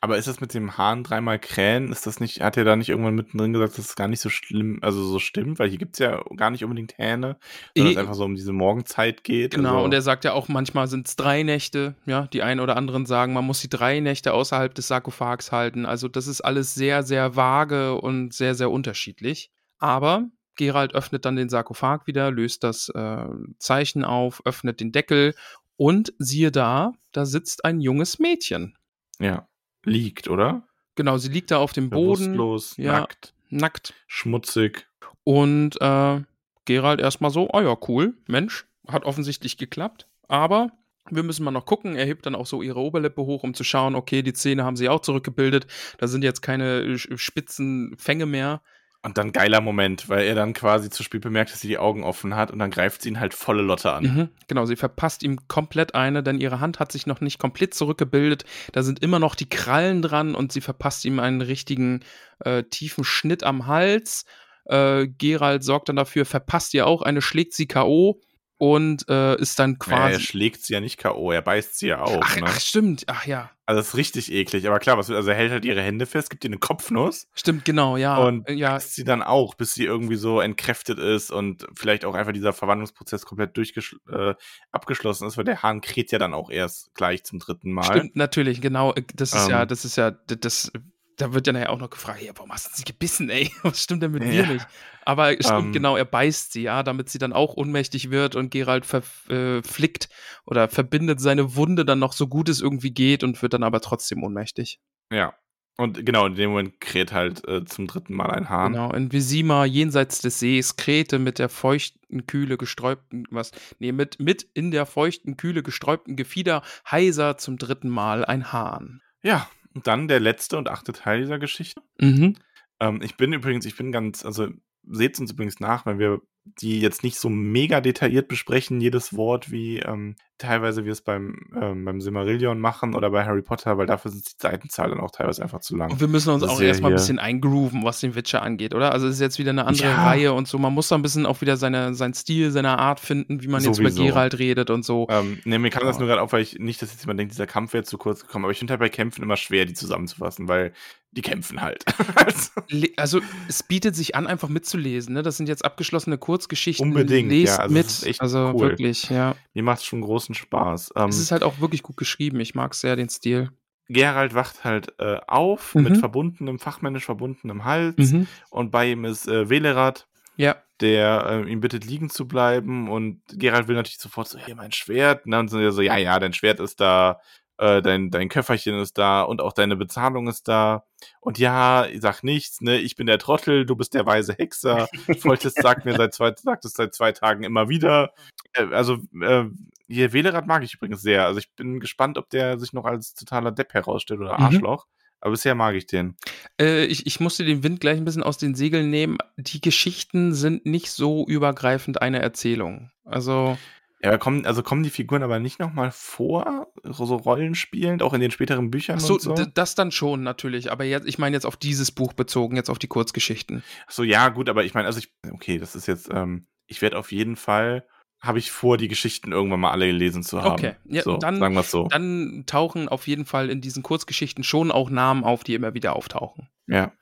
Aber ist das mit dem Hahn dreimal krähen, ist das nicht, hat er da nicht irgendwann mittendrin gesagt, dass es gar nicht so schlimm, also so stimmt, weil hier gibt es ja gar nicht unbedingt Hähne, sondern es einfach so um diese Morgenzeit geht. Genau, also, und er sagt ja auch, manchmal sind es drei Nächte, ja, die einen oder anderen sagen, man muss sie drei Nächte außerhalb des Sarkophags halten. Also das ist alles sehr, sehr vage und sehr, sehr unterschiedlich. Aber Gerald öffnet dann den Sarkophag wieder, löst das äh, Zeichen auf, öffnet den Deckel und siehe da, da sitzt ein junges Mädchen. ja, liegt, oder? Genau, sie liegt da auf dem Boden, Bewusstlos, ja. nackt, nackt. schmutzig. Und äh, Gerald erstmal so, oh ja, cool, Mensch, hat offensichtlich geklappt. Aber wir müssen mal noch gucken. Er hebt dann auch so ihre Oberlippe hoch, um zu schauen, okay, die Zähne haben sie auch zurückgebildet. Da sind jetzt keine äh, spitzen Fänge mehr. Und dann geiler Moment, weil er dann quasi zu spät bemerkt, dass sie die Augen offen hat und dann greift sie ihn halt volle Lotte an. Mhm, genau, sie verpasst ihm komplett eine, denn ihre Hand hat sich noch nicht komplett zurückgebildet. Da sind immer noch die Krallen dran und sie verpasst ihm einen richtigen äh, tiefen Schnitt am Hals. Äh, Gerald sorgt dann dafür, verpasst ihr auch eine, schlägt sie K.O. und äh, ist dann Ja, quasi. er schlägt sie ja nicht K.O., er beißt sie ja auch. ach, ne? ach, stimmt, ach ja. Also das ist richtig eklig. Aber klar, was, also er hält halt ihre Hände fest, gibt ihr eine Kopfnuss Stimmt, genau, ja. und Äh, ja, beißt sie dann auch, bis sie irgendwie so entkräftet ist und vielleicht auch einfach dieser Verwandlungsprozess komplett äh, abgeschlossen ist, weil der Hahn kräht ja dann auch erst gleich zum dritten Mal. stimmt, natürlich, genau. Das ist ja, Ähm. das ist ja, d- das, da wird ja nachher auch noch gefragt, ja, warum hast du sie gebissen, ey? Was stimmt denn mit Ja. dir nicht? Aber stimmt, Ähm. genau, er beißt sie, ja, damit sie dann auch ohnmächtig wird und Gerald verflickt äh, flickt oder verbindet seine Wunde dann noch so gut es irgendwie geht und wird dann aber trotzdem ohnmächtig. Ja. Und genau, in dem Moment kräht halt äh, zum dritten Mal ein Hahn. Genau, in Visima, jenseits des Sees, Krete mit der feuchten, kühle, gesträubten, was, nee, mit, mit in der feuchten, kühle, gesträubten Gefieder, heiser zum dritten Mal ein Hahn. Ja, und dann der letzte und achte Teil dieser Geschichte. Mhm. Ähm, ich bin übrigens, ich bin ganz, also seht uns übrigens nach, wenn wir die jetzt nicht so mega detailliert besprechen, jedes Wort, wie ähm, teilweise wir es beim, ähm, beim Silmarillion machen oder bei Harry Potter, weil dafür sind die Seitenzahl dann auch teilweise einfach zu lang. Und wir müssen uns Das auch ist ja erstmal ein bisschen eingrooven, was den Witcher angeht, oder? Also es ist jetzt wieder eine andere Ja. Reihe und so. Man muss da ein bisschen auch wieder seine, seinen Stil, seine Art finden, wie man jetzt Sowieso. über Gerald redet und so. Ähm, ne, mir kam das Ja. nur gerade auf, weil ich nicht, dass jetzt jemand denkt, dieser Kampf wäre zu kurz gekommen, aber ich finde halt bei Kämpfen immer schwer, die zusammenzufassen, weil die kämpfen halt. also, Also es bietet sich an, einfach mitzulesen. Ne? Das sind jetzt abgeschlossene Kurzgeschichten. Unbedingt, Lest ja, also mit. also cool. wirklich, ja. mir macht es schon großen Spaß. Ähm, Es ist halt auch wirklich gut geschrieben. Ich mag sehr den Stil. Gerald wacht halt äh, auf Mhm. mit verbundenem, fachmännisch verbundenem Hals Mhm. und bei ihm ist äh, Velerat, Ja. der äh, ihn bittet, liegen zu bleiben und Gerald will natürlich sofort so, hier mein Schwert, und so, so, ja, ja, dein Schwert ist da, äh, dein, dein Köfferchen ist da und auch deine Bezahlung ist da und ja, ich sag nichts, ne, ich bin der Trottel, du bist der weise Hexer, Foltest sagt mir seit zwei, sagt es seit zwei Tagen immer wieder, äh, also, äh, hier, Velerat mag ich übrigens sehr, also ich bin gespannt, ob der sich noch als totaler Depp herausstellt oder Mhm. Arschloch, aber bisher mag ich den. Äh, ich, ich musste den Wind gleich ein bisschen aus den Segeln nehmen. Die Geschichten sind nicht so übergreifend eine Erzählung. Also, Ja, aber kommen, also kommen die Figuren aber nicht nochmal vor, so, rollenspielend, auch in den späteren Büchern ach so, so? das dann schon natürlich. Aber jetzt, ich meine jetzt auf dieses Buch bezogen, jetzt auf die Kurzgeschichten. Ach so, ja, gut, aber ich meine, also ich, okay, das ist jetzt, ähm, ich werde auf jeden Fall, habe ich vor, die Geschichten irgendwann mal alle gelesen zu haben. Okay, ja, so, dann- sagen wir es so. Dann tauchen auf jeden Fall in diesen Kurzgeschichten schon auch Namen auf, die immer wieder auftauchen. ja,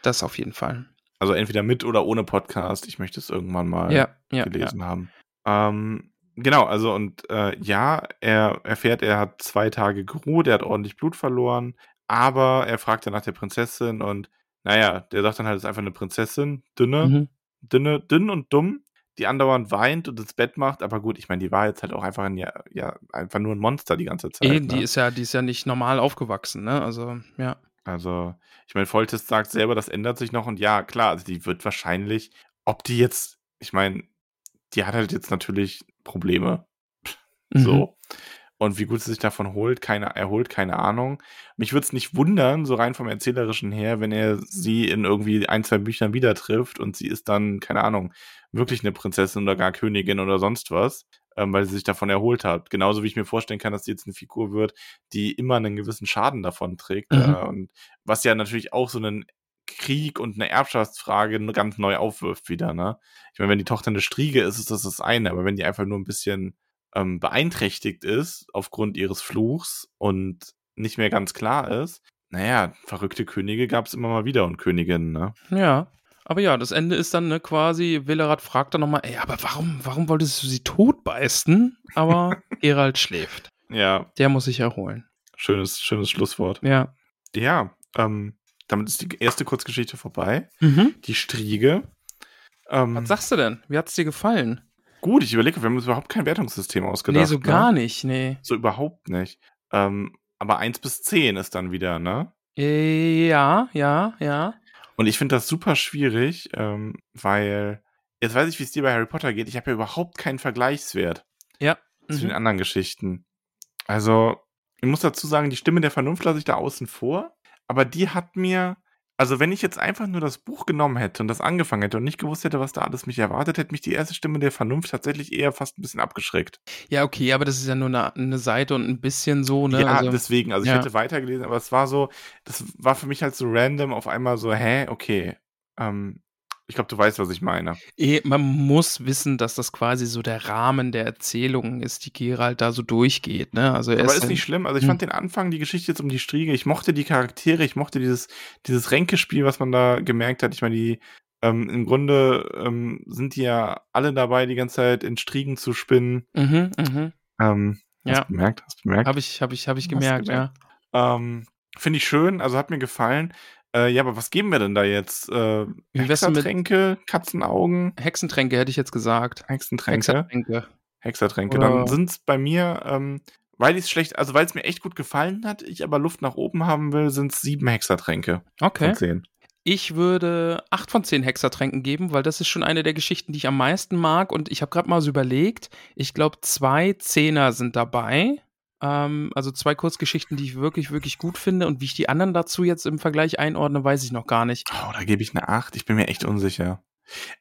Das auf jeden Fall. also entweder mit oder ohne Podcast. Ich möchte es irgendwann mal ja, ja. gelesen haben. Ähm, genau, also und äh, ja, er erfährt, er hat zwei Tage geruht, er hat ordentlich Blut verloren, aber er fragt dann nach der Prinzessin und naja, der sagt dann halt, es ist einfach eine Prinzessin, dünne, Mhm. dünne, dünn und dumm, die andauernd weint und ins Bett macht, aber gut, ich meine, die war jetzt halt auch einfach ein, ja, ja, einfach nur ein Monster die ganze Zeit. Eh, ne? die ist ja, die ist ja nicht normal aufgewachsen, ne? Also, ja. Also, ich meine, Foltest sagt selber, das ändert sich noch und ja, klar, also die wird wahrscheinlich, ob die jetzt, ich meine, die hat halt jetzt natürlich Probleme. Mhm. So. Und wie gut sie sich davon holt, keine, erholt, keine Ahnung. Mich würde es nicht wundern, so rein vom Erzählerischen her, wenn er sie in irgendwie ein, zwei Büchern wieder trifft und sie ist dann, keine Ahnung, wirklich eine Prinzessin oder gar Königin oder sonst was, ähm, weil sie sich davon erholt hat. Genauso wie ich mir vorstellen kann, dass sie jetzt eine Figur wird, die immer einen gewissen Schaden davon trägt. Mhm. Äh, und was ja natürlich auch so einen Krieg und eine Erbschaftsfrage ganz neu aufwirft wieder, ne? Ich meine, wenn die Tochter eine Striege ist, ist das das eine, aber wenn die einfach nur ein bisschen ähm, beeinträchtigt ist aufgrund ihres Fluchs und nicht mehr ganz klar ist. Naja, verrückte Könige gab es immer mal wieder und Königinnen, ne? Ja. Aber ja, das Ende ist dann ne, quasi, Velerat fragt dann nochmal, ey, aber warum, warum wolltest du sie totbeißen? Aber Gerald schläft. Ja, Der muss sich erholen. schönes, schönes Schlusswort. Ja. Ja, ähm, damit ist die erste Kurzgeschichte vorbei. Mhm. Die Striege. Ähm, Was sagst du denn? Wie hat's dir gefallen? gut, ich überlege, wir haben uns überhaupt kein Wertungssystem ausgedacht. nee, so ne? gar nicht, nee. So überhaupt nicht. Ähm, aber 1 bis 10 ist dann wieder, ne? Ja, ja, ja. Und ich finde das super schwierig, ähm, weil jetzt weiß ich, wie es dir bei Harry Potter geht. Ich habe ja überhaupt keinen Vergleichswert Ja. zu den Mhm. anderen Geschichten. Also, ich muss dazu sagen, die Stimme der Vernunft lasse ich da außen vor. Aber die hat mir, also wenn ich jetzt einfach nur das Buch genommen hätte und das angefangen hätte und nicht gewusst hätte, was da alles mich erwartet, hätte mich die erste Stimme der Vernunft tatsächlich eher fast ein bisschen abgeschreckt. Ja, okay, aber das ist ja nur eine, eine Seite und ein bisschen so, ne? ja, also, deswegen, also ich ja. hätte weitergelesen, aber es war so, das war für mich halt so random auf einmal so, hä, okay. Ähm, ich glaube, du weißt, was ich meine. eh, man muss wissen, dass das quasi so der Rahmen der Erzählungen ist, die Gerald da so durchgeht, ne? Also er Aber ist, ist nicht schlimm. Also ich Hm. fand den Anfang, die Geschichte jetzt um die Striege, ich mochte die Charaktere, ich mochte dieses, dieses Ränkespiel, was man da gemerkt hat. Ich meine, die, ähm, im Grunde ähm, sind die ja alle dabei, die ganze Zeit in Striegen zu spinnen. Mhm, mhm. Ähm, Hast Ja, du bemerkt? Hast du bemerkt? habe ich, habe ich, habe ich gemerkt, gemerkt. ja. Ähm, Finde ich schön, also hat mir gefallen. Äh, ja, aber was geben wir denn da jetzt? Äh, Hexertränke, Katzenaugen, Hexentränke hätte ich jetzt gesagt. Hexentränke, Hexentränke. Hexertränke. Oder- Dann sind es bei mir, ähm, weil ich es schlecht, also weil es mir echt gut gefallen hat, ich aber Luft nach oben haben will, sind es sieben Hexertränke Okay. von zehn. Ich würde 8 von 10 Hexertränken geben, weil das ist schon eine der Geschichten, die ich am meisten mag. Und ich habe gerade mal so überlegt, ich glaube, zwei Zehner sind dabei. Ähm, also zwei Kurzgeschichten, die ich wirklich, wirklich gut finde. Und wie ich die anderen dazu jetzt im Vergleich einordne, weiß ich noch gar nicht. Oh, da gebe ich eine 8. Ich bin mir echt unsicher.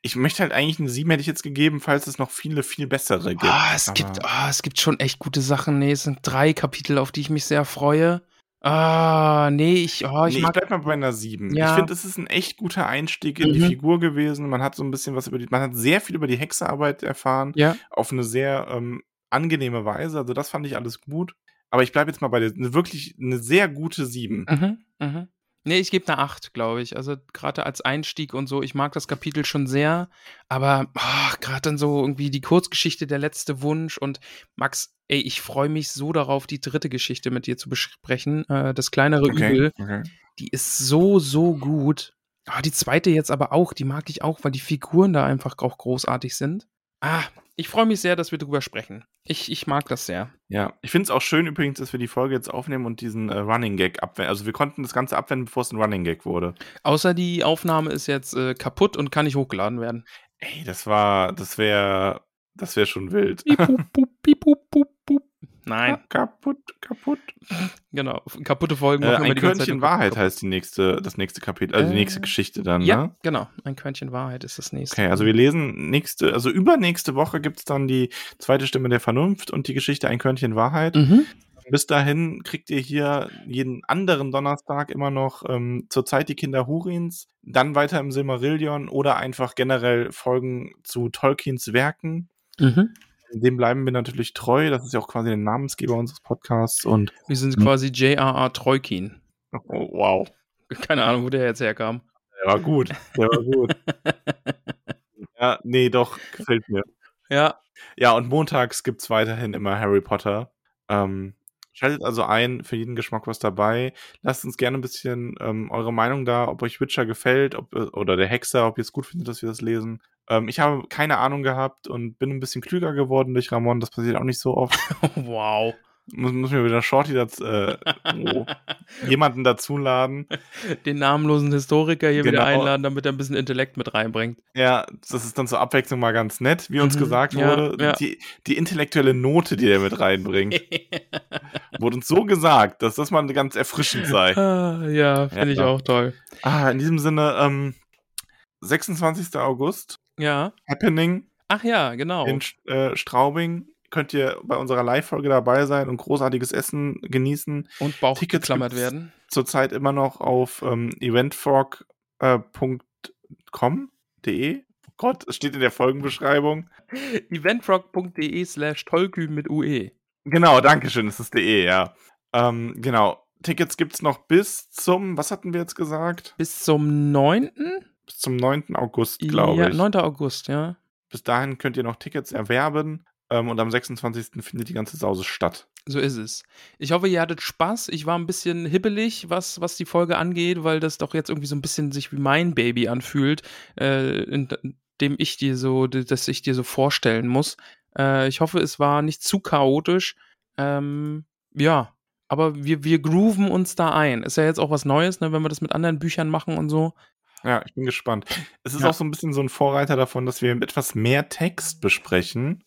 Ich möchte halt eigentlich eine 7 hätte ich jetzt gegeben, falls es noch viele, viel bessere gibt. Ah, es, Aber- gibt, ah, es gibt schon echt gute Sachen. Nee, es sind drei Kapitel, auf die ich mich sehr freue. Ah, nee, ich, oh, ich nee, ich mag. bleib mal bei einer 7. Ja. Ich finde, es ist ein echt guter Einstieg in die Mhm. Figur gewesen. Man hat so ein bisschen was über die, man hat sehr viel über die Hexerarbeit erfahren, Ja, auf eine sehr ähm, angenehme Weise. Also das fand ich alles gut. Aber ich bleibe jetzt mal bei der, eine wirklich eine sehr gute 7. Mhm, mhm. Nee, ich gebe eine 8, glaube ich. Also gerade als Einstieg und so, ich mag das Kapitel schon sehr, aber gerade dann so irgendwie die Kurzgeschichte Der letzte Wunsch und Max, ey, ich freue mich so darauf, die dritte Geschichte mit dir zu besprechen, äh, das kleinere Übel. okay. Die ist so, so gut. Ah, die zweite jetzt aber auch, die mag ich auch, weil die Figuren da einfach auch großartig sind. Ah, ich freue mich sehr, dass wir drüber sprechen. Ich, ich mag das sehr. Ja, ich finde es auch schön übrigens, dass wir die Folge jetzt aufnehmen und diesen äh, Running Gag abwenden. Also wir konnten das Ganze abwenden, bevor es ein Running Gag wurde. Außer die Aufnahme ist jetzt äh, kaputt und kann nicht hochgeladen werden. Ey, das war, das wäre, das wäre schon wild. Piep, pup, pup, piep, pup, pup, pup. Nein, kaputt, kaputt. genau. Kaputte Folgen Äh, ein die Körnchen Wahrheit kaputt. heißt die nächste, das nächste Kapitel, also die Äh, nächste Geschichte dann, Ja, ne? genau. Ein Körnchen Wahrheit ist das nächste. Okay, also wir lesen nächste, also übernächste Woche gibt's dann die zweite Stimme der Vernunft und die Geschichte Ein Körnchen Wahrheit. Mhm. Bis dahin kriegt ihr hier jeden anderen Donnerstag immer noch ähm, zur Zeit die Kinder Hurins, dann weiter im Silmarillion oder einfach generell Folgen zu Tolkiens Werken. Mhm. Dem bleiben wir natürlich treu. Das ist ja auch quasi der Namensgeber unseres Podcasts und Wir sind Mhm. quasi J.R.R. Treukin. oh, wow, Keine Ahnung, wo der jetzt herkam. der war gut, der war gut. ja, nee, doch, gefällt mir. Ja, Ja, und montags gibt's weiterhin immer Harry Potter. Ähm, schaltet also ein, für jeden Geschmack was dabei. Lasst uns gerne ein bisschen ähm, eure Meinung da, ob euch Witcher gefällt ob, äh, oder der Hexer, ob ihr es gut findet, dass wir das lesen. Ähm, ich habe keine Ahnung gehabt und bin ein bisschen klüger geworden durch Ramon. Das passiert auch nicht so oft. wow. muss, muss mir wieder Shorty dazu, äh, oh, jemanden dazuladen. Den namenlosen Historiker hier wieder Genau. einladen, damit er ein bisschen Intellekt mit reinbringt. Ja, das ist dann zur Abwechslung mal ganz nett, wie uns Mhm, gesagt ja, wurde. ja. Die, die intellektuelle Note, die er mit reinbringt. Wurde uns so gesagt, dass das mal ganz erfrischend sei. Ah, ja, finde Ja. ich auch toll. Ah, in diesem Sinne, ähm, 26. August, Ja. Happening Ach ja, genau. in äh, Straubing. Könnt ihr bei unserer Live-Folge dabei sein und großartiges Essen genießen. Und Bauch Tickets geklammert werden. Zurzeit immer noch auf ähm, eventfrog.com.de. Oh Gott, es steht in der Folgenbeschreibung. eventrock.de slash tollkühn mit. UE. Genau, danke schön, es ist de, ja. Ähm, genau. Tickets gibt's noch bis zum, was hatten wir jetzt gesagt? Bis zum 9. Bis zum 9. August, glaube ja, ich. 9. August, ja. Bis dahin könnt ihr noch Tickets erwerben ähm, und am 26. findet die ganze Sause statt. So ist es. Ich hoffe, ihr hattet Spaß. Ich war ein bisschen hibbelig, was, was die Folge angeht, weil das doch jetzt irgendwie so ein bisschen sich wie mein Baby anfühlt, äh, in, dem ich dir so, dass ich dir so vorstellen muss. Äh, ich hoffe, es war nicht zu chaotisch. Ähm, ja, aber wir, wir grooven uns da ein. Ist ja jetzt auch was Neues, ne, wenn wir das mit anderen Büchern machen und so. Ja, ich bin gespannt. Es ist Ja. auch so ein bisschen so ein Vorreiter davon, dass wir etwas mehr Text besprechen.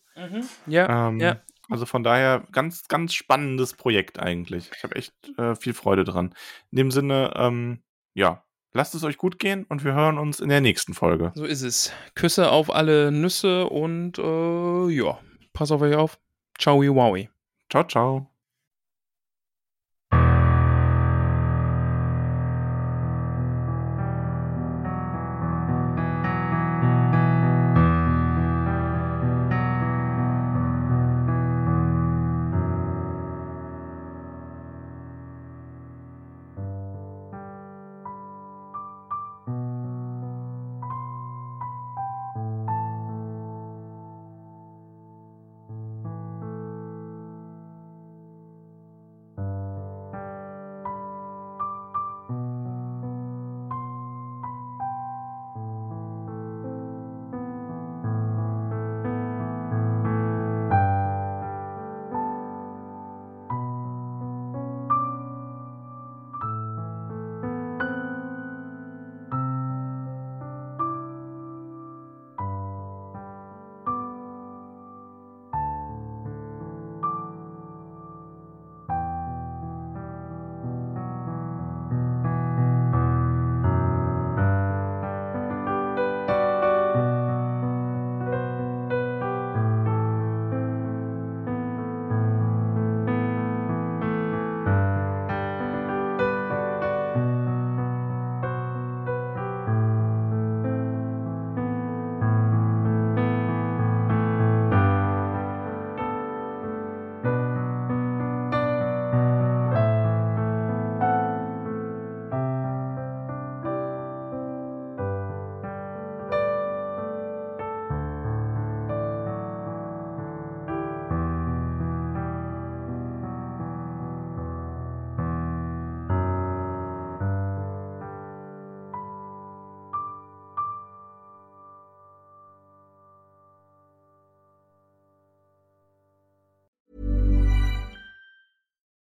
Ja, Ähm, ja. Also von daher ganz, ganz spannendes Projekt eigentlich. Ich habe echt äh, viel Freude dran. In dem Sinne, ähm, ja, lasst es euch gut gehen und wir hören uns in der nächsten Folge. So ist es. Küsse auf alle Nüsse und äh, ja, pass auf euch auf. Ciao, wowie. Ciao, ciao.